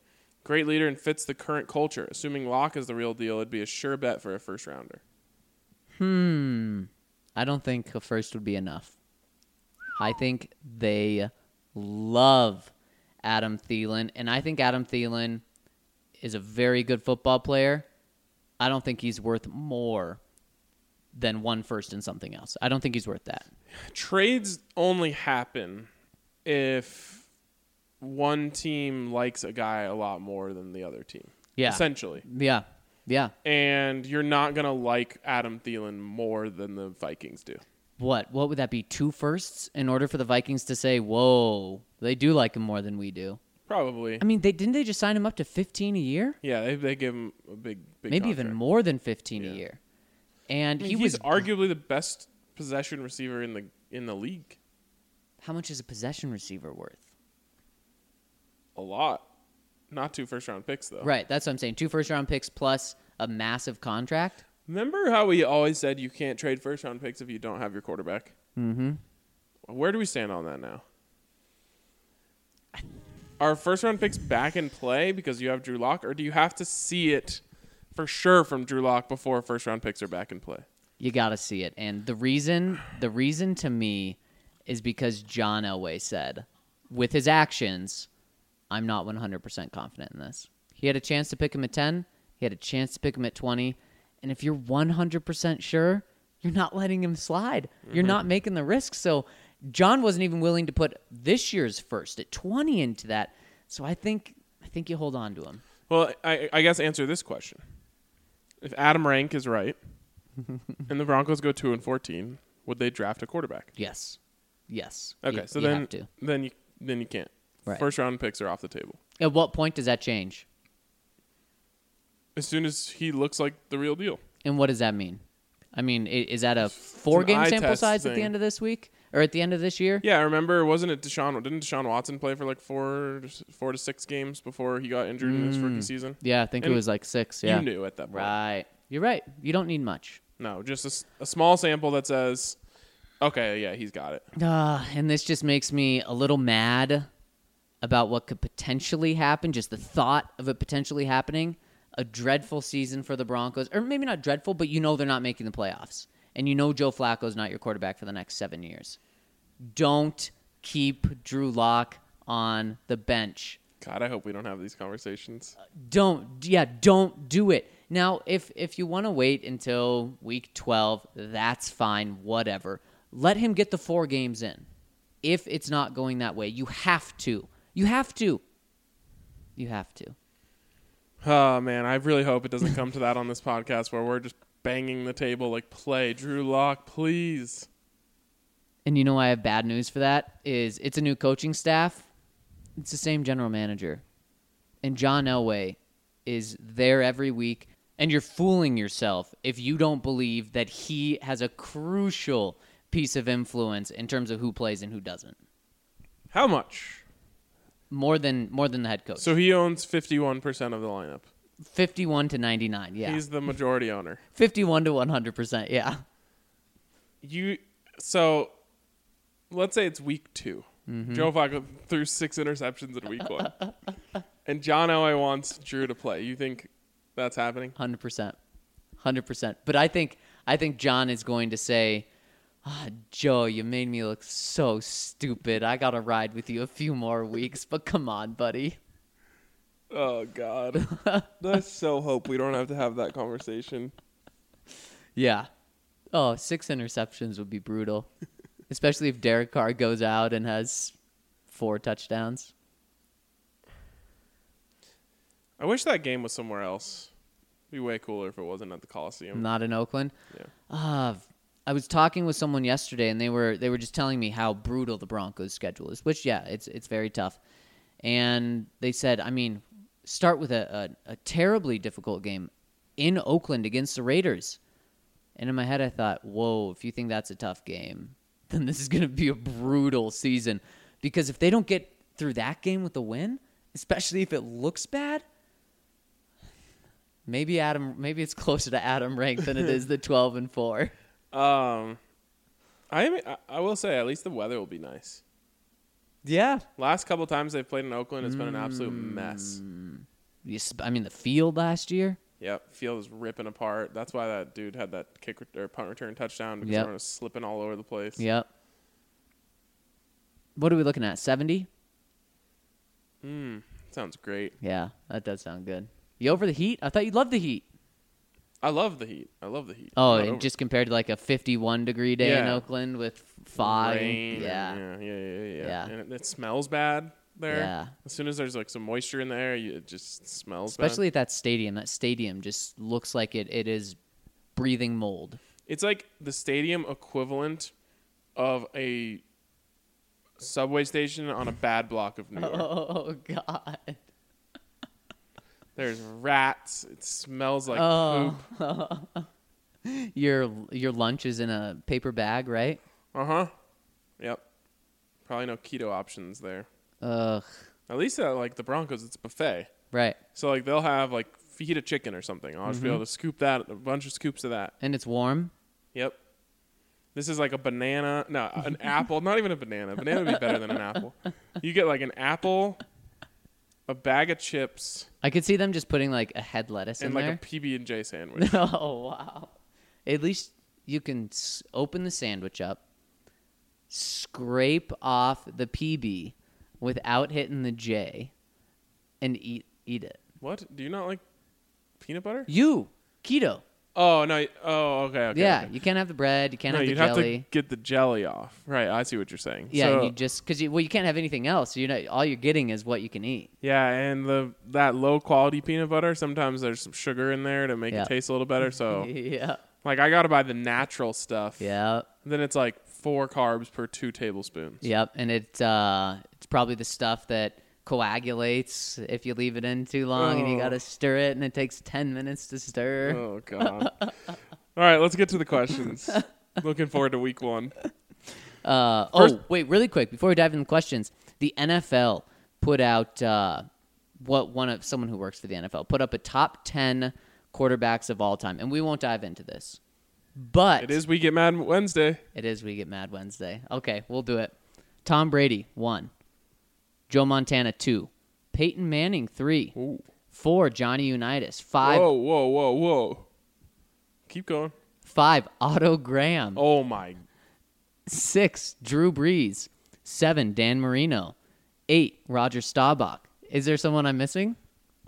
Great leader and fits the current culture. Assuming Lock is the real deal, it'd be a sure bet for a first rounder. Hmm. I don't think a first would be enough. I think they love Adam Thielen, and I think Adam Thielen is a very good football player. I don't think he's worth more than one first and something else. I don't think he's worth that. Trades only happen if one team likes a guy a lot more than the other team. Yeah. Essentially. Yeah. Yeah. And you're not going to like Adam Thielen more than the Vikings do. What? What would that be? Two firsts in order for the Vikings to say, "Whoa, they do like him more than we do." Probably. I mean, they didn't they just sign him up to 15 a year? Yeah, they, they give him a big, big Maybe even more than 15 Yeah. a year. And I mean, he was arguably the best possession receiver in the in the league. How much is a possession receiver worth? A lot. Not two first round picks though. Right, that's what I'm saying. Two first round picks plus a massive contract. Remember how we always said you can't trade first round picks if you don't have your quarterback? Mm-hmm. Where do we stand on that now? Are first round picks back in play because you have Drew Lock, or do you have to see it for sure from Drew Lock before first round picks are back in play? You got to see it. And the reason the reason to me is because John Elway said with his actions, I'm not 100% confident in this. He had a chance to pick him at 10, he had a chance to pick him at 20, and if you're 100% sure, you're not letting him slide. You're mm-hmm. not making the risk. So John wasn't even willing to put this year's first at 20 into that. So I think I think you hold on to him. Well, I, I guess answer this question: If Adam Rank is right, and the Broncos go two and fourteen, would they draft a quarterback? Yes. Yes. Okay, You- so you then have to. then you then you can't. Right. First round picks are off the table. At what point does that change? As soon as he looks like the real deal. And what does that mean? I mean, i- is that a four game eye sample test size at the thing. end of this week or at the end of this year? Yeah, I remember wasn't it Deshaun didn't Deshaun Watson play for like four four to six games before he got injured in his rookie season? Yeah, I think it And was like six. Yeah. You knew at that point. Right. You're right. You don't need much. No, just a s- a, small sample that says, okay, yeah, he's got it. Uh, and this just makes me a little mad about what could potentially happen. Just the thought of it potentially happening. A dreadful season for the Broncos, or maybe not dreadful, but you know they're not making the playoffs, and you know Joe Flacco's not your quarterback for the next seven years. Don't keep Drew Lock on the bench. God, I hope we don't have these conversations. Uh, don't yeah, don't do it. Now, if if you want to wait until week 12, that's fine, whatever. Let him get the 4 games in. If it's not going that way, you have to. You have to. You have to. Oh man, I really hope it doesn't come to that on this podcast where we're just banging the table like play Drew Lock, please. And you know why I have bad news for that is it's a new coaching staff. It's the same general manager. And John Elway is there every week and you're fooling yourself if you don't believe that he has a crucial piece of influence in terms of who plays and who doesn't. How much? More than more than the head coach. So he owns fifty-one percent of the lineup. 51 to 99. Yeah. He's the majority owner. 51 to 100%. Yeah. You so let's say it's week 2 Mm-hmm. Joe Flacco threw six interceptions in week one, and John Elway wants Drew to play. You think that's happening? Hundred percent, hundred percent. But I think I think John is going to say, ah, "Joe, you made me look so stupid. I gotta ride with you a few more weeks, but come on, buddy." Oh God, I so hope we don't have to have that conversation. Yeah. Oh, six interceptions would be brutal, especially if Derek Carr goes out and has four touchdowns. I wish that game was somewhere else. It'd be way cooler if it wasn't at the Coliseum. Not in Oakland. Yeah. Uh, I was talking with someone yesterday, and they were they were just telling me how brutal the Broncos' schedule is. Which, yeah, it's it's very tough. And they said, I mean, start with a, a, a terribly difficult game in Oakland against the Raiders. And in my head, I thought, whoa, if you think that's a tough game, then this is going to be a brutal season. Because if they don't get through that game with a win, especially if it looks bad, maybe Adam, maybe it's closer to Adam rank than it is the twelve and four. Um, I. I- I will say, at least the weather will be nice. Yeah, Last couple times they've played in Oakland, it's been an absolute Mm. mess. You sp- I mean the field last year. Yep, field is ripping apart. That's why that dude had that kick ret- or punt return touchdown because Yep. everyone was slipping all over the place. Yep. What are we looking at? Seventy. sounds great. Yeah, that does sound good. You over the heat? I thought you loved the heat. I love the heat. I love the heat. Oh, and over- just compared to like a fifty-one degree day in Oakland with fog. rain. yeah. and- yeah, yeah, yeah, yeah, Yeah. And it, it smells bad there. Yeah. As soon as there's like some moisture in the air, you, it just smells Especially bad. at that stadium. That stadium just looks like it, it is breathing mold. It's like the stadium equivalent of a subway station on a bad block of New York. Oh God. There's rats. It smells like Oh. poop. Your your lunch is in a paper bag, right? Uh huh. Yep. Probably no keto options there. Ugh. At least at like the Broncos, it's buffet. Right. So like they'll have like fajita chicken or something. I'll just be Mm-hmm. able to scoop that, a bunch of scoops of that. And it's warm. Yep. This is like a banana. No, an apple. Not even a banana. Banana would be better than an apple. You get like an apple, a bag of chips, I could see them just putting like a head lettuce and in like there. a PB and J sandwich. oh wow! At least you can s- open the sandwich up, scrape off the PB without hitting the J, and eat eat it. what? Do you not like peanut butter? You keto. Oh no. Oh okay. okay yeah, okay. you can't have the bread. You can't No, have the you'd have jelly. to get the jelly off. Right. I see what you're saying. yeah, So, you just because you well you can't have anything else. You know, all you're getting is what you can eat. yeah, and the that low quality peanut butter. Sometimes there's some sugar in there to make Yeah. it taste a little better. So yeah. Like I gotta buy the natural stuff. Yeah. Then it's like four carbs per two tablespoons. Yep. And it's uh, it's probably the stuff that coagulates if you leave it in too long and you Oh. got to stir it and it takes 10 minutes to stir. Oh god. All right, let's get to the questions. Looking forward to week one. Uh, First- oh, wait, really quick before we dive into the questions, the NFL put out uh, what one of someone who works for the NFL put up a top ten quarterbacks of all time, and we won't dive into this, but It is we get mad Wednesday. it is we get mad Wednesday. Okay, we'll do it. Tom Brady one, Joe Montana two, Peyton Manning three, Ooh. four Johnny Unitas five Whoa, whoa, whoa, whoa. Keep going. five Otto Graham Oh my Six, Drew Brees. Seven, Dan Marino. Eight, Roger Staubach. Is there someone I'm missing?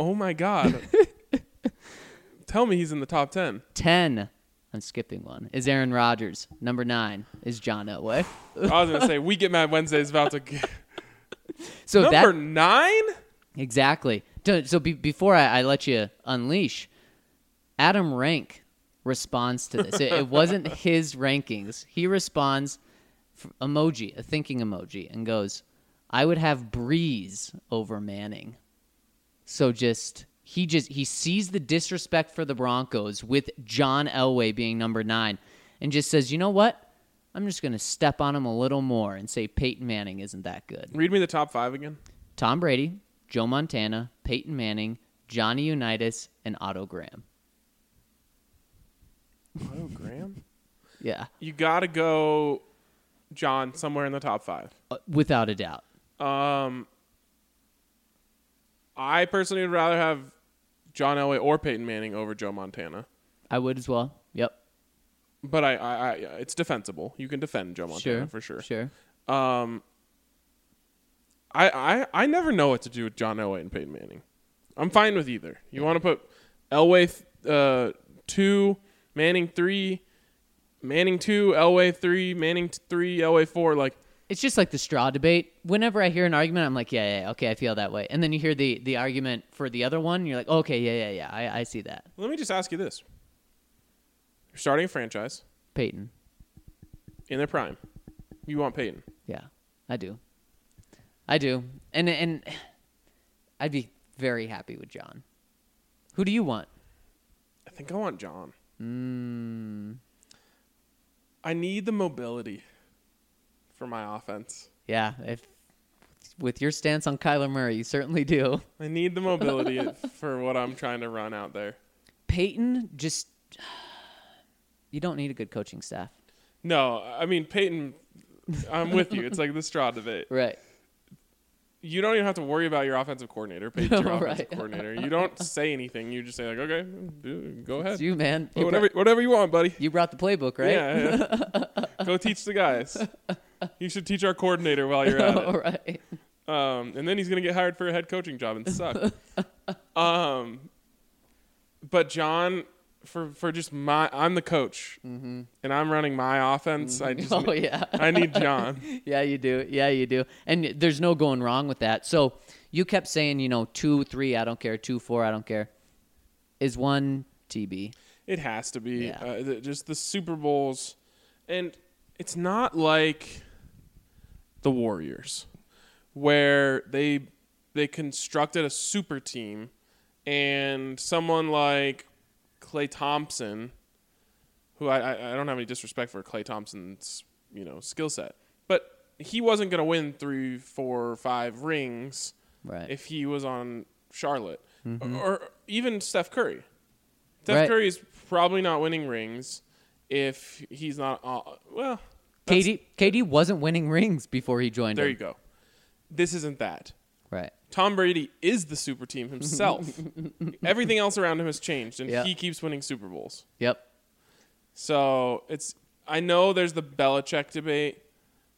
oh my god. Tell me he's in the top ten. Ten, I'm skipping one, is Aaron Rodgers. Number nine is John Elway. I was gonna say we get mad Wednesday is about to get So number that nine? exactly. So be, before I, I let you unleash, Adam Rank responds to this. it, it wasn't his rankings. He responds emoji, a thinking emoji, and goes, "I would have Brees over Manning." So just he just he sees the disrespect for the Broncos with John Elway being number nine, and just says, "You know what? I'm just going to step on him a little more and say Peyton Manning isn't that good." Read me the top five again. Tom Brady, Joe Montana, Peyton Manning, Johnny Unitas, and Otto Graham. Oh, Graham. Yeah, You gotta go John somewhere in the top five. uh, without a doubt. Um I personally would rather have John Elway or Peyton Manning over Joe Montana. I would as well. But I, I, I it's defensible. You can defend Joe Montana Sure. for sure. Sure. Um, I, I I never know what to do with John Elway and Peyton Manning. I'm fine with either. You want to put Elway th- uh, two, Manning three, Manning two, Elway three, Manning t- three, Elway four. Like It's just like the straw debate. Whenever I hear an argument, I'm like, yeah, yeah, okay, I feel that way. And then you hear the the argument for the other one, you're like, okay, yeah, yeah, yeah, I, I see that. let me just ask you this: You're starting a franchise Peyton. in their prime. You want Peyton? Yeah, I do. I do. And and I'd be very happy with John. Who do you want? I think I want John. Mm, I need the mobility for my offense. yeah, if with your stance on Kyler Murray, you certainly do. I need the mobility for what I'm trying to run out there. Peyton just you don't need a good coaching staff. No, I mean Peyton. I'm with you. It's like the straw debate. Right. You don't even have to worry about your offensive coordinator. Peyton's your Right. offensive coordinator. You don't say anything. You just say like, okay, go ahead. It's you, man. You, whatever, brought, whatever you want, buddy. you brought the playbook, right? Yeah, yeah. go teach the guys. You should teach our coordinator while you're at All it. right. Um, and then he's gonna get hired for a head coaching job and suck. um, but John, for for just my, I'm the coach, and I'm running my offense. I just, Oh yeah. I need John. yeah, you do. Yeah, you do. And there's no going wrong with that. So you kept saying, you know, two, three, I don't care. Two, four, I don't care. Is one TB? It has to be Yeah. uh, the, just the Super Bowls, and it's not like the Warriors, where they they constructed a super team, and someone like Klay Thompson, who I, I I don't have any disrespect for Klay Thompson's you know skill set, but he wasn't going to win three, four, five rings Right. if he was on Charlotte, or, or even Steph Curry. Steph Right. Curry is probably not winning rings if he's not. Uh, well, KD KD wasn't winning rings before he joined. There him. you go. This isn't that. Tom Brady is the super team himself. Everything else around him has changed, and Yeah. he keeps winning Super Bowls. Yep. So it's. I know there's the Belichick debate,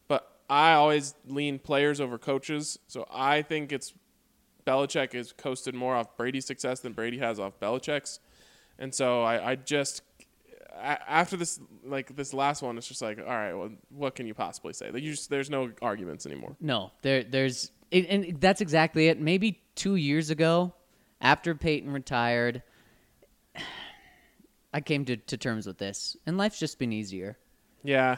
but I always lean players over coaches. So I think it's Belichick has coasted more off Brady's success than Brady has off Belichick's, and so I, I just after this like this last one, it's just like all right, well, what can you possibly say? Like you just there's no arguments anymore. No, there, there's, it, and that's exactly it. Maybe two years ago, after Peyton retired, I came to, to terms with this, and life's just been easier. Yeah.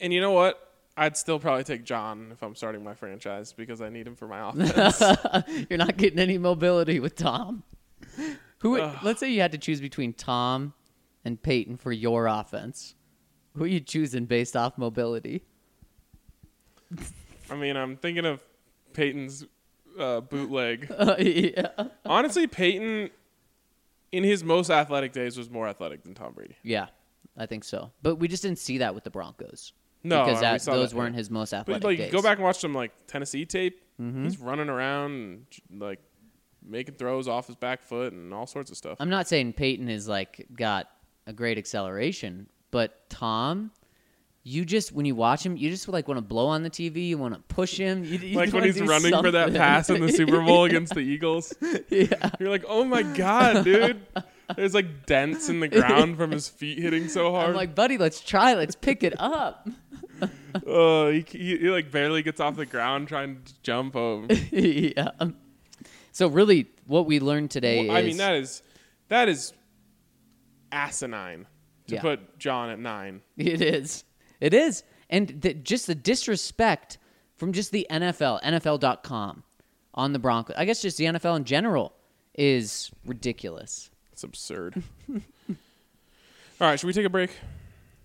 And you know what? I'd still probably take John if I'm starting my franchise because I need him for my offense. You're not getting any mobility with Tom. Who? let's say you had to choose between Tom and Peyton for your offense. Who are you choosing based off mobility? I mean, I'm thinking of Peyton's uh, bootleg. yeah. Honestly, Peyton, in his most athletic days, was more athletic than Tom Brady. Yeah, I think so. But we just didn't see that with the Broncos. No, because that, saw those that, weren't his most But athletic like, days. Mm-hmm. go back and watch some like Tennessee tape. He's running around and like making throws off his back foot and all sorts of stuff. I'm not saying Peyton is like got a great acceleration, but Tom, you just when you watch him, you just like want to blow on the TV. You want to push him. You, you like when he's running for that pass in the Super Bowl against the Eagles. yeah. You're like, oh my god, dude. There's like dents in the ground from his feet hitting so hard. I'm like, buddy, let's try. Let's pick it up. oh, he, he, he like barely gets off the ground trying to jump over. yeah. So really, what we learned today Well, I mean, that is that is asinine to Yeah. put John at nine. It is. It is. And the, just the disrespect from just the NFL, NFL.com on the Broncos. I guess just the NFL in general is ridiculous. It's absurd. all right, should we take a break?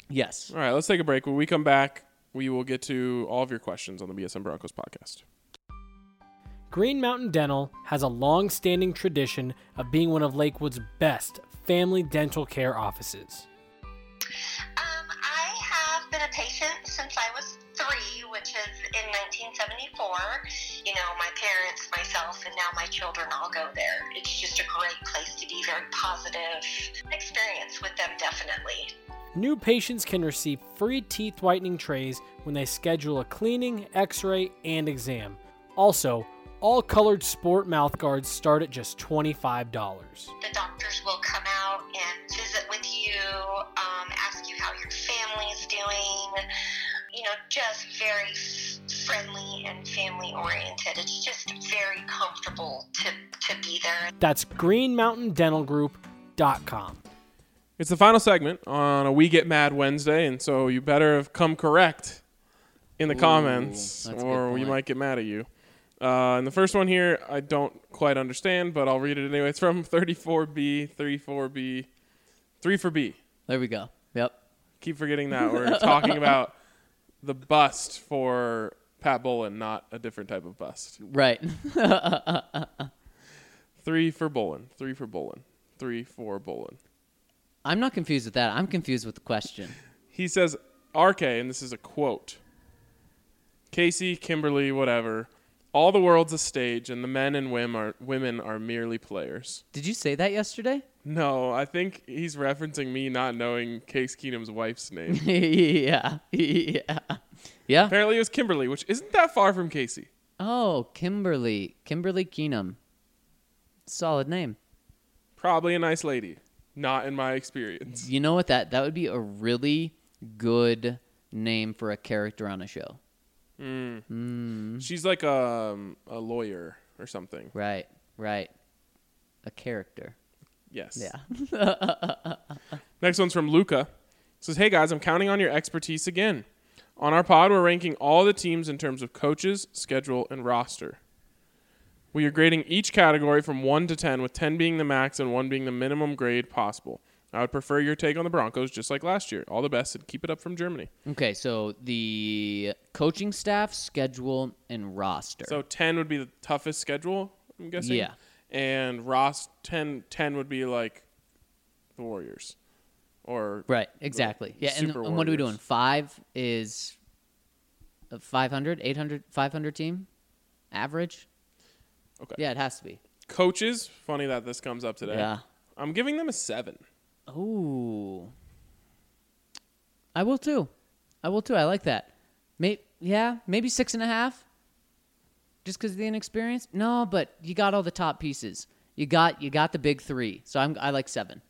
Yes. All right, let's take a break. When we come back, we will get to all of your questions on the BSN Broncos podcast. Green Mountain Dental has a long standing tradition of being one of Lakewood's best family dental care offices. Um, I have been a patient since I was three, which is in 1974. You know, my parents, myself, and now my children all go there. It's just a great place to be, very positive experience with them, definitely. New patients can receive free teeth whitening trays when they schedule a cleaning, x ray, and exam. Also, all colored sport mouth guards start at just $25. The doctors will come out and visit with you, um, ask you how your family is doing. You know, just very friendly and family oriented. It's just very comfortable to, to be there. That's greenmountaindentalgroup.com. It's the final segment on a We Get Mad Wednesday, and so you better have come correct in the comments, that's a good or we might get mad at you. Uh, and the first one here, I don't quite understand, but I'll read it anyway. It's from 34B, 34B, 3 for B. There we go. Yep. Keep forgetting that. We're talking about the bust for Pat Bowlen, not a different type of bust. Right. Three for Bowlen, three for Bowlen, three for Bolin. I'm not confused with that. I'm confused with the question. He says, RK, and this is a quote Casey, Kimberly, whatever. All the world's a stage, and the men and women are, women are merely players. Did you say that yesterday? No, I think he's referencing me not knowing Case Keenum's wife's name. yeah. Yeah. Yeah. Apparently, it was Kimberly, which isn't that far from Casey. Oh, Kimberly. Kimberly Keenum. Solid name. Probably a nice lady. Not in my experience. You know what? That that would be a really good name for a character on a show. She's like a, um, a lawyer or something. Right. Right. A character. Yes. Yeah. Next one's from Luca. Says, "Hey guys, I'm counting on your expertise again. On our pod, we're ranking all the teams in terms of coaches, schedule, and roster. We are grading each category from 1 to 10, with 10 being the max and 1 being the minimum grade possible. I would prefer your take on the Broncos, just like last year. All the best and keep it up from Germany. Okay, so the coaching staff, schedule, and roster. So 10 would be the toughest schedule, I'm guessing. Yeah. And Ross 10, 10 would be like the Warriors. Or Right, exactly. Yeah, and, and, what are we doing? 5 is 500, 800, 500 team average? Okay. Yeah, it has to be. Coaches, funny that this comes up today. Yeah. I'm giving them a 7. Oh, I will too. I will too. I like that. May yeah, maybe six and a half. Just because of the inexperience. No, but you got all the top pieces. You got you got the big three. So I'm I like seven.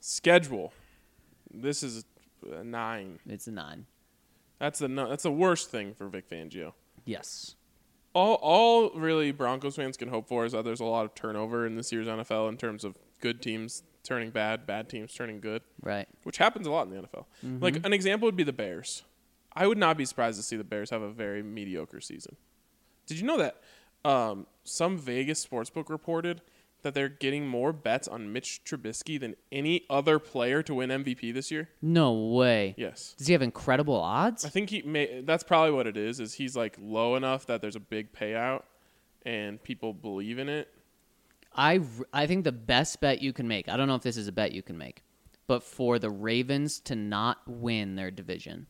Schedule. This is a nine. It's a nine. That's the that's the worst thing for Vic Fangio. Yes. All all really Broncos fans can hope for is that there's a lot of turnover in this year's NFL in terms of good teams turning bad, bad teams turning good, Right. which happens a lot in the NFL. Like an example would be the Bears. I would not be surprised to see the Bears have a very mediocre season. Did you know that um, some Vegas sportsbook reported that they're getting more bets on Mitch Trubisky than any other player to win MVP this year? No way. Yes. Does he have incredible odds? I think he may. That's probably what it is. Is he's like low enough that there's a big payout, and people believe in it. I I think the best bet you can make, I don't know if this is a bet you can make, but for the Ravens to not win their division,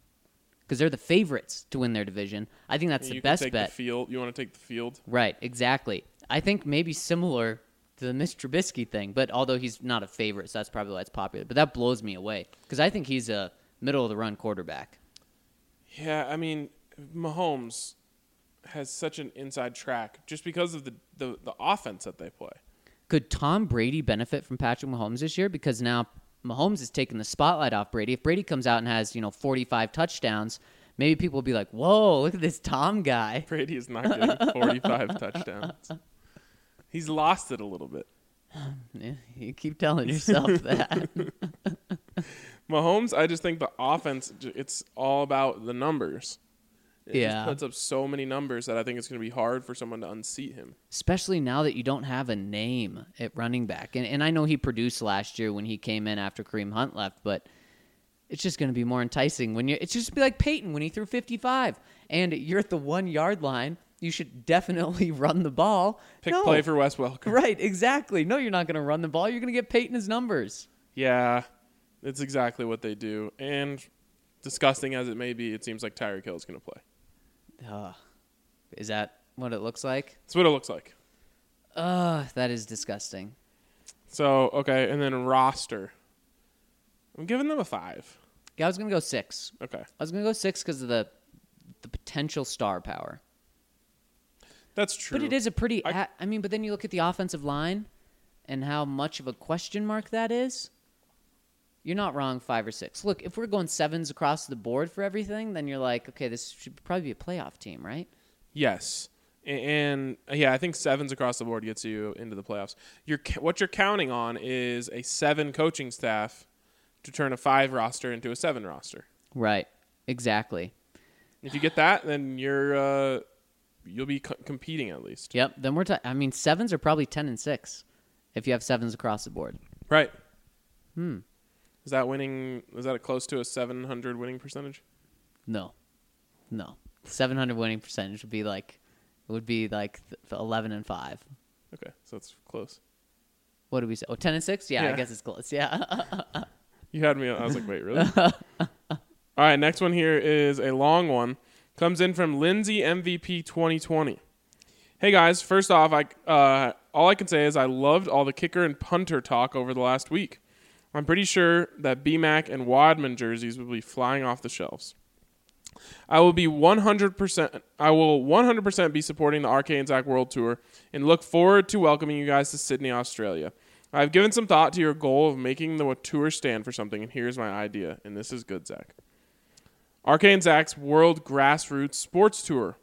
because they're the favorites to win their division, I think that's you the best bet. The field. You want to take the field? Right, exactly. I think maybe similar the Mitch Trubisky thing, but although he's not a favorite, so that's probably why it's popular. But that blows me away because I think he's a middle of the run quarterback. Yeah, I mean, Mahomes has such an inside track just because of the the, the offense that they play. Could Tom Brady benefit from Patrick Mahomes this year? Because now Mahomes is taking the spotlight off Brady. If Brady comes out and has, you know, 45 touchdowns, maybe people will be like, whoa, look at this Tom guy. Brady is not getting 45 touchdowns. He's lost it a little bit. You keep telling yourself that. Mahomes, I just think the offense, it's all about the numbers. It Yeah. just puts up so many numbers that I think it's going to be hard for someone to unseat him. Especially now that you don't have a name at running back. And, and I know he produced last year when he came in after Kareem Hunt left, but it's just going to be more enticing when you. It's just be like Peyton when he threw 55, and you're at the one yard line. You should definitely run the ball. Pick No. play for Wes Welker. Right, exactly. No, you're not going to run the ball. You're going to get Peyton his numbers. Yeah, it's exactly what they do. And disgusting as it may be, it seems like Tyreek Hill is going to play. Ugh. Is that what it looks like? That's what it looks like. Ugh, that is disgusting. So, okay, and then roster. I'm giving them a five. Yeah, I was going to go six. Okay. I was going to go six because of the the potential star power. That's true. But it is a pretty. I- I, mean, but then you look at the offensive line and how much of a question mark that is. You're not wrong, five or six. Look, if we're going sevens across the board for everything, then you're like, okay, this should probably be a playoff team, right? Yes. And uh, yeah, I think sevens across the board gets you into the playoffs. You're what you're counting on is a seven coaching staff to turn a five roster into a seven roster. Right. Exactly. If you get that, then you're uh, you'll be co- competing at least. Yep. Then we're. Ta- I mean, sevens are probably ten and six, if you have sevens across the board. Right. Hmm. Is that winning? Is that close to a 700 winning percentage? No, no. Seven hundred winning percentage would be like, would be like th- eleven and five. Okay, so it's close. What did we say? Oh, 10 and six. Yeah, I guess it's close. Yeah. You had me. I was like, wait, really? All right, next one here is a long one. Comes in from Lindsay MVP 2020. Hey guys, first off, I uh, all I can say is I loved all the kicker and punter talk over the last week. I'm pretty sure that BMAC and Wadman jerseys will be flying off the shelves. I will be 100%. I will 100% be supporting the RK and Zach World Tour and look forward to welcoming you guys to Sydney, Australia. I've given some thought to your goal of making the tour stand for something, and here's my idea. And this is good, Zach. RK and Zach's World Grassroots Sports Tour.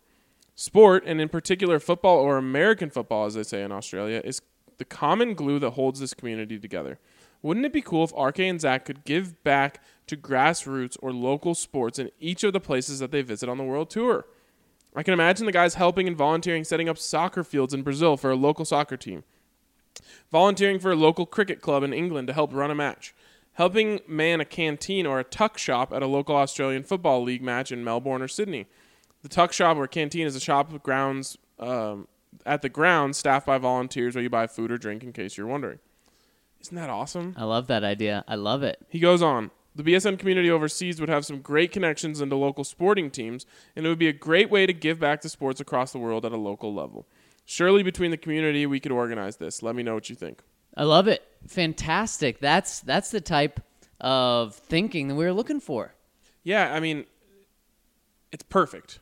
Sport, and in particular football or American football, as they say in Australia, is the common glue that holds this community together. Wouldn't it be cool if RK and Zach could give back to grassroots or local sports in each of the places that they visit on the world tour? I can imagine the guys helping and volunteering setting up soccer fields in Brazil for a local soccer team, volunteering for a local cricket club in England to help run a match, helping man a canteen or a tuck shop at a local Australian Football League match in Melbourne or Sydney. The tuck shop or canteen is a shop with grounds um, at the grounds staffed by volunteers where you buy food or drink in case you're wondering. Isn't that awesome? I love that idea. I love it. He goes on. The BSN community overseas would have some great connections into local sporting teams, and it would be a great way to give back to sports across the world at a local level. Surely, between the community, we could organize this. Let me know what you think. I love it. Fantastic. That's that's the type of thinking that we were looking for. Yeah, I mean, it's perfect.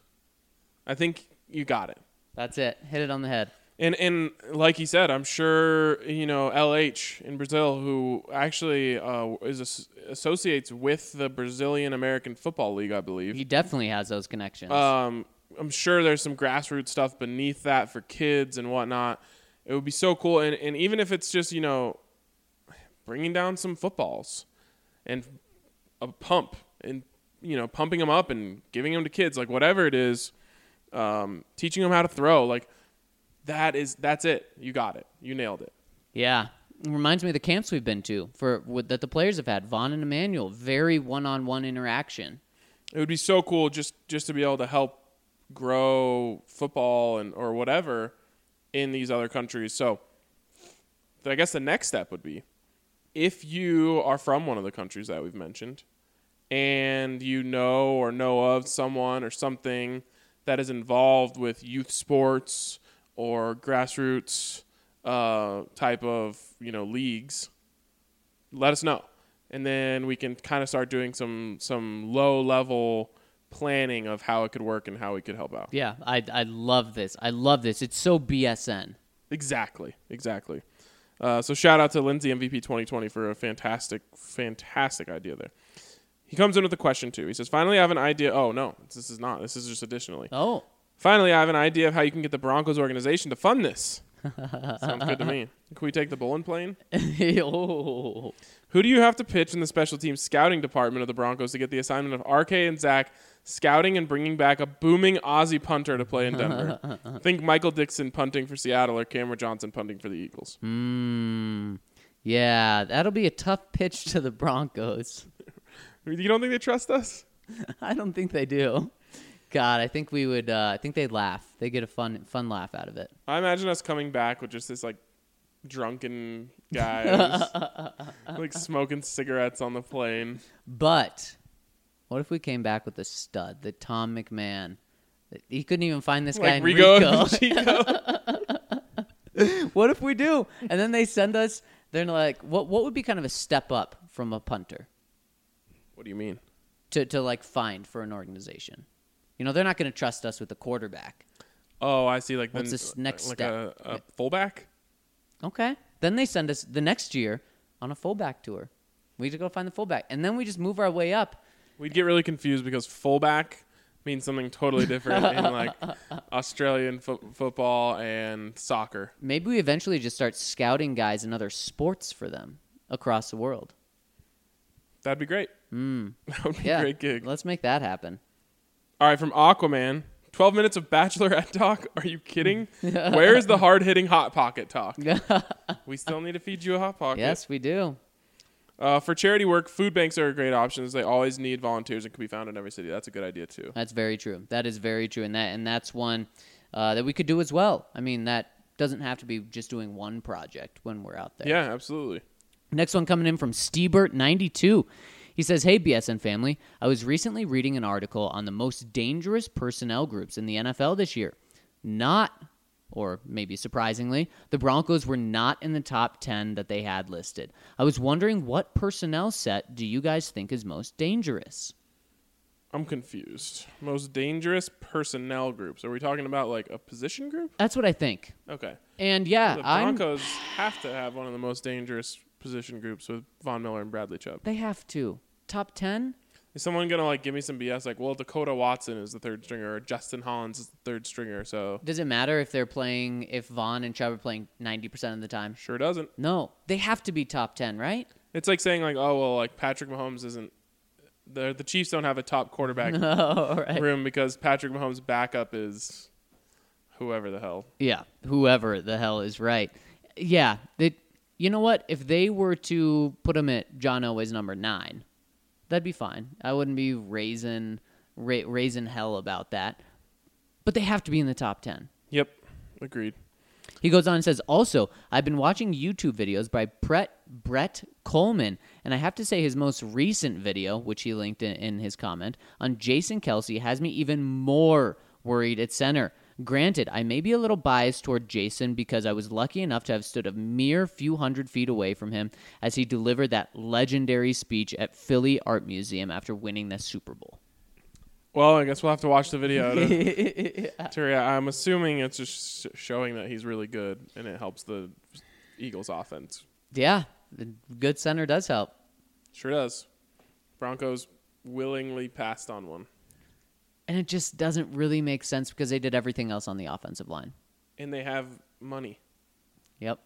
I think you got it. That's it. Hit it on the head. And and like he said, I'm sure you know LH in Brazil, who actually uh, is as- associates with the Brazilian American Football League, I believe. He definitely has those connections. Um, I'm sure there's some grassroots stuff beneath that for kids and whatnot. It would be so cool, and and even if it's just you know bringing down some footballs and a pump and you know pumping them up and giving them to kids like whatever it is um, teaching them how to throw like that is that's it you got it you nailed it Yeah. It reminds me of the camps we've been to for with, that the players have had. Von and Emmanuel, very one-on-one interaction. it would be so cool just just to be able to help grow football and or whatever in these other countries so i guess the next step would be if you are from one of the countries that we've mentioned and you know or know of someone or something that is involved with youth sports or grassroots uh, type of you know leagues let us know and then we can kind of start doing some some low level planning of how it could work and how we could help out Yeah, I I love this. I love this. It's so BSN. exactly exactly uh, so shout out to lindsay mvp 2020 for a fantastic fantastic idea there. He comes in with a question too. He says finally i have an idea. Oh no this is not. This is just additionally. Oh, finally i have an idea of how you can get the broncos organization to fund this sounds good to me can we take the Bowlen plane oh. Who do you have to pitch in the special teams scouting department of the Broncos to get the assignment of RK and Zach scouting and bringing back a booming Aussie punter to play in Denver? Think Michael Dickson punting for Seattle or Cameron Johnston punting for the Eagles. Mm, yeah, that'll be a tough pitch to the Broncos. You don't think they trust us? I don't think they do. God, I think we would. Uh, I think they'd laugh. They get a fun, fun laugh out of it. I imagine us coming back with just this like drunken guys, like smoking cigarettes on the plane. But what if we came back with a stud, the Tom McMahon? He couldn't even find this guy Like in Rigo, Rico. Chico. what if we do? And then they send us. They're like, what? What would be kind of a step up from a punter What do you mean? to to like find for an organization? You know, they're not going to trust us with a quarterback. Oh, I see. Like What's this next like step? A, a fullback. Okay. Then they send us the next year on a fullback tour. We just go find the fullback, and then we just move our way up. We'd get really confused because fullback means something totally different in like Australian fo- football and soccer. Maybe we eventually just start scouting guys in other sports for them across the world. That'd be great. Mm. That would be Yeah, a great gig. let's make that happen. All right, from Aquaman. 12 minutes of Bachelorette talk? Are you kidding? Where's the hard hitting Hot Pocket talk? we still need to feed you a Hot Pocket. Yes, we do. Uh, for charity work, food banks are a great option. They always need volunteers and can be found in every city. That's a good idea, too. That's very true. That is very true, and that and that's one uh, that we could do as well. I mean, that doesn't have to be just doing one project when we're out there. Yeah, absolutely. Next one coming in from Steebert92. He says, Hey, BSN family. I was recently reading an article on the most dangerous personnel groups in the NFL this year. Not, or maybe surprisingly, the Broncos were not in the top 10 that they had listed. I was wondering what personnel set do you guys think is most dangerous? I'm confused. Most dangerous personnel groups. Are we talking about like a position group? That's what I think. Okay. And yeah, the I'm, Broncos have to have one of the most dangerous position groups with Von Miller and Bradley Chubb. they have to. Top 10? Is someone gonna like give me some BS like, well, Dekoda Watson is the third stringer or Justin Hollins is the third stringer, so Does it matter if they're playing, if Von and Chubb are playing 90% of the time? sure doesn't. No, they have to be top 10, right? It's like saying like, oh well, like Patrick Mahomes isn't. The the Chiefs don't have a top quarterback Oh, right. room because Patrick Mahomes' backup is whoever the hell. Yeah, whoever the hell is right. Yeah, they, you know what? If they were to put him at John Elway's number nine, that'd be fine. I wouldn't be raising ra- raising hell about that. But they have to be in the top ten. Yep, agreed. He goes on and says, also, I've been watching YouTube videos by Brett, Brett Kollmann, and I have to say his most recent video, which he linked in, in his comment, on Jason Kelce has me even more worried at center. Granted, I may be a little biased toward Jason because I was lucky enough to have stood a mere few hundred feet away from him as he delivered that legendary speech at Philly Art Museum after winning the Super Bowl. Well, I guess we'll have to watch the video to, to rea- I'm assuming it's just showing that he's really good and it helps the Eagles offense. Yeah, the good center does help. Sure does. Broncos willingly passed on one, And it just doesn't really make sense because they did everything else on the offensive line. and they have money. Yep.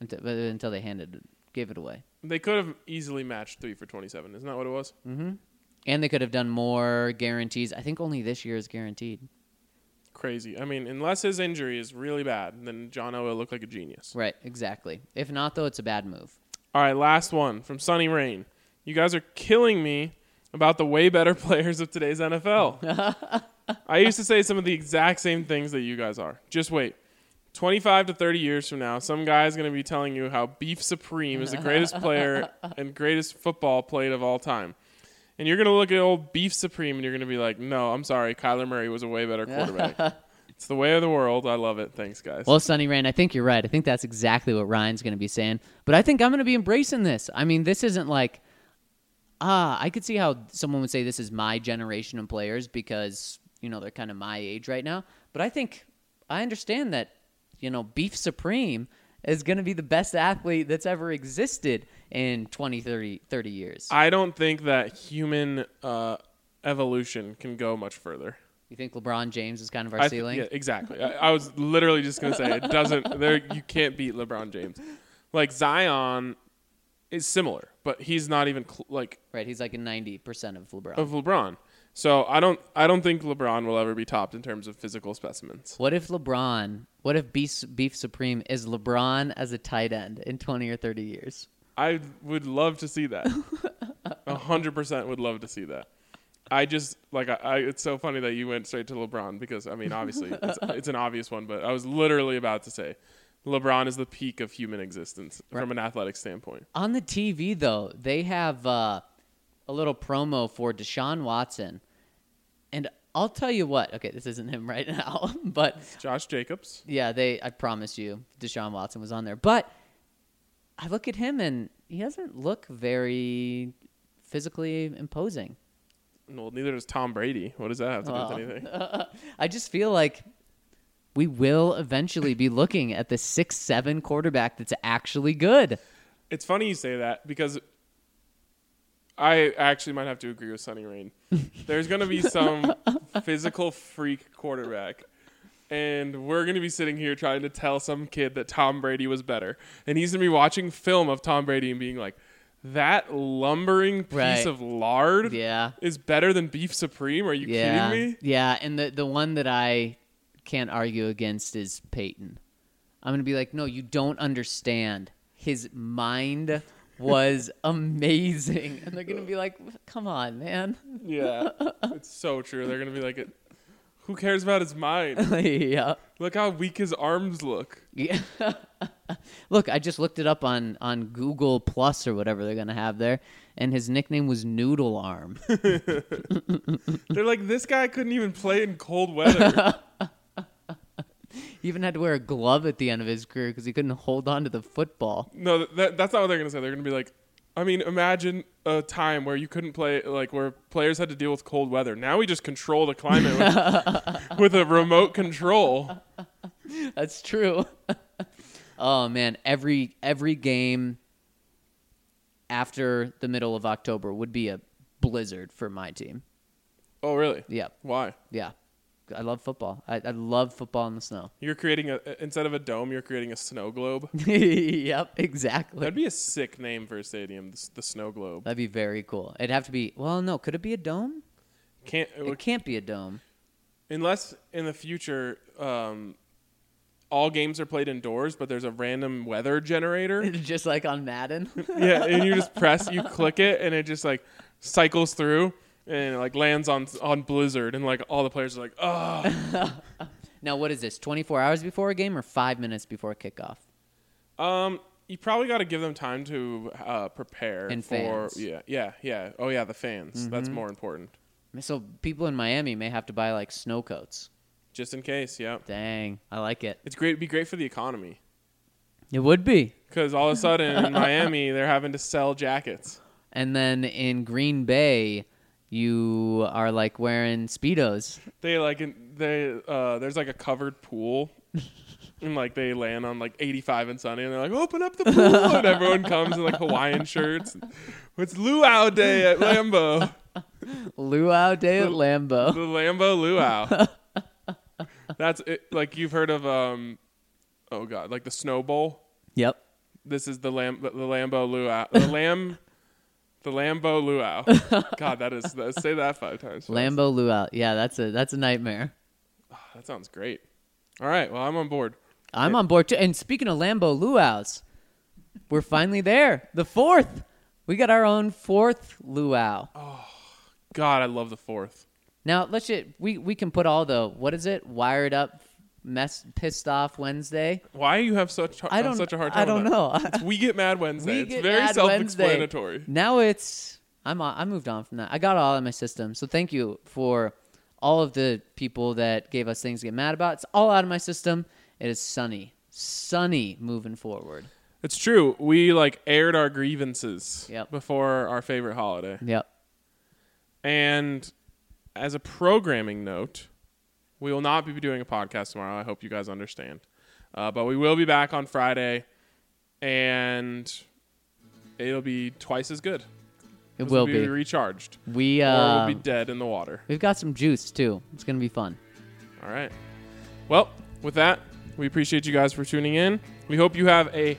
Until, uh, until they handed it, gave it away. They could have easily matched three for 27. Isn't that what it was? Mm-hmm. And they could have done more guarantees. I think only this year is guaranteed. Crazy. I mean, unless his injury is really bad, then John O will look like a genius. Right, exactly. If not, though, it's a bad move. All right, last one from Sunny Rain. You guys are killing me about the way better players of today's NFL. I used to say some of the exact same things that you guys are. Just wait. 25 to 30 years from now, some guy is going to be telling you how Beef Supreme is the greatest player and greatest football played of all time. And you're going to look at old Beef Supreme and you're going to be like, no, I'm sorry. Kyler Murray was a way better quarterback. it's the way of the world. I love it. Thanks, guys. Well, Sunny Rain, I think you're right. I think that's exactly what Ryan's going to be saying. But I think I'm going to be embracing this. I mean, this isn't like, ah, I could see how someone would say this is my generation of players because, you know, they're kind of my age right now. But I think I understand that, you know, Beef Supreme is going to be the best athlete that's ever existed in 20, 30, 30 years. I don't think that human uh, evolution can go much further. you think LeBron James is kind of our I th- ceiling? yeah, exactly. I, I was literally just gonna say it doesn't. There, you can't beat LeBron James. Like Zion is similar, but he's not even cl- like Right, he's like a 90% of LeBron. of LeBron. So I don't. I don't think LeBron will ever be topped in terms of physical specimens. What if LeBron, what if Beef, Beef Supreme is LeBron as a tight end in 20 or 30 years? I would love to see that. A hundred percent would love to see that. I just like I, I. It's so funny that you went straight to LeBron because I mean, obviously, it's, it's an obvious one, but I was literally about to say, LeBron is the peak of human existence from an athletic standpoint. On the TV, though, they have uh, a little promo for Deshaun Watson. And I'll tell you what, okay, this isn't him right now, but Josh Jacobs. yeah, they, I promise you, Deshaun Watson was on there. But I look at him and he doesn't look very physically imposing. Well, neither does Tom Brady. What does that have to do with anything? I just feel like we will eventually be looking at the six seven quarterback that's actually good. It's funny you say that because I actually might have to agree with Sunny Rain. There's going to be some physical freak quarterback. And we're going to be sitting here trying to tell some kid that Tom Brady was better. And he's going to be watching film of Tom Brady and being like, that lumbering piece Right. of lard Yeah. is better than beef supreme. Are you Yeah. kidding me? Yeah, and the the one that I can't argue against is Peyton. I'm gonna be like, no, you don't understand. His mind was amazing, and they're gonna be like, come on, man. Yeah. it's so true. They're going to be like, who cares about his mind? yeah. Look how weak his arms look. Yeah. Look, I just looked it up on on Google Plus or whatever they're gonna have there, and his nickname was Noodle Arm. They're like, this guy couldn't even play in cold weather. He even had to wear a glove at the end of his career because he couldn't hold on to the football. no, that, that's not what they're gonna say. They're gonna be like, I mean, imagine a time where you couldn't play, like where players had to deal with cold weather. Now we just control the climate with, with a remote control. That's true. oh man, every every game after the middle of October would be a blizzard for my team. Oh, really? Yeah, Why? yeah. I love football. I, I love football in the snow. You're creating a instead of a dome, you're creating a snow globe. yep, exactly. That'd be a sick name for a stadium, the, the snow globe. That'd be very cool. It'd have to be. Well, no. Could it be a dome? Can't It can't be a dome. unless in the future, um, all games are played indoors, but there's a random weather generator. Just like on Madden. yeah, and you just press, you click it, and it just like cycles through and it, like lands on on Blizzard, and like all the players are like, oh. now, what is this? 24 hours before a game or five minutes before kickoff? Um, you probably got to give them time to uh, prepare And for fans. Mm-hmm. yeah, yeah, yeah. Oh yeah, the fans. That's more important, So people in Miami may have to buy like snow coats. just in case. Yeah, Dang, I like it. it's great. It'd be great for the economy It would be. because all of a sudden in Miami they're having to sell jackets. And then in Green Bay, you are like wearing speedos. They like they uh, there's like a covered pool. And like they land on like 85 and sunny, and they're like, "Open up the pool!" and everyone comes in like Hawaiian shirts. It's Luau Day at Lambeau. Luau Day at Lambeau. The. Lambeau Luau. That's it. Like you've heard of um, oh god, like the Snow Bowl. Yep. This is the lamb, the Lambeau luau, the lamb, the Lambeau luau. God, that is. That, say that five times. fast. Lambeau luau. Yeah, that's a that's a nightmare. Ah, that sounds great. All right. Well, I'm on board. I'm on board too. And speaking of Lambeau luau's, we're finally there. The fourth. We got our own fourth luau. Oh God, I love the fourth. Now let's just we we can put all the what is it wired up mess pissed off Wednesday. Why you have such I don't such a hard time? I don't know. We get mad Wednesday. We it's very self-explanatory. Now it's I'm I moved on from that. I got it all in my system. So thank you for all of the people that gave us things to get mad about. It's all out of my system. It is sunny, sunny moving forward. It's true. We like aired our grievances Yep. before our favorite holiday. Yep. And as a programming note, we will not be doing a podcast tomorrow. I hope you guys understand. Uh, but we will be back on Friday, and it'll be twice as good. It will we'll be. recharged, We uh, we'll be dead in the water. we've got some juice too. It's gonna be fun. All right. Well, with that, we appreciate you guys for tuning in. We hope you have a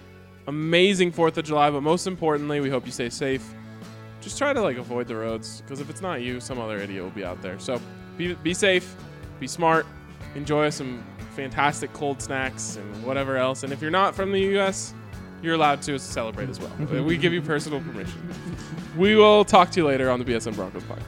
amazing 4th of July, but most importantly, we hope you stay safe. Just try to like avoid the roads because if it's not you, some other idiot will be out there. So be, be safe, be smart, enjoy some fantastic cold snacks and whatever else. And if you're not from the US, you're allowed to celebrate as well. Mm-hmm. we give you personal permission. We will talk to you later on the BSN Broncos podcast.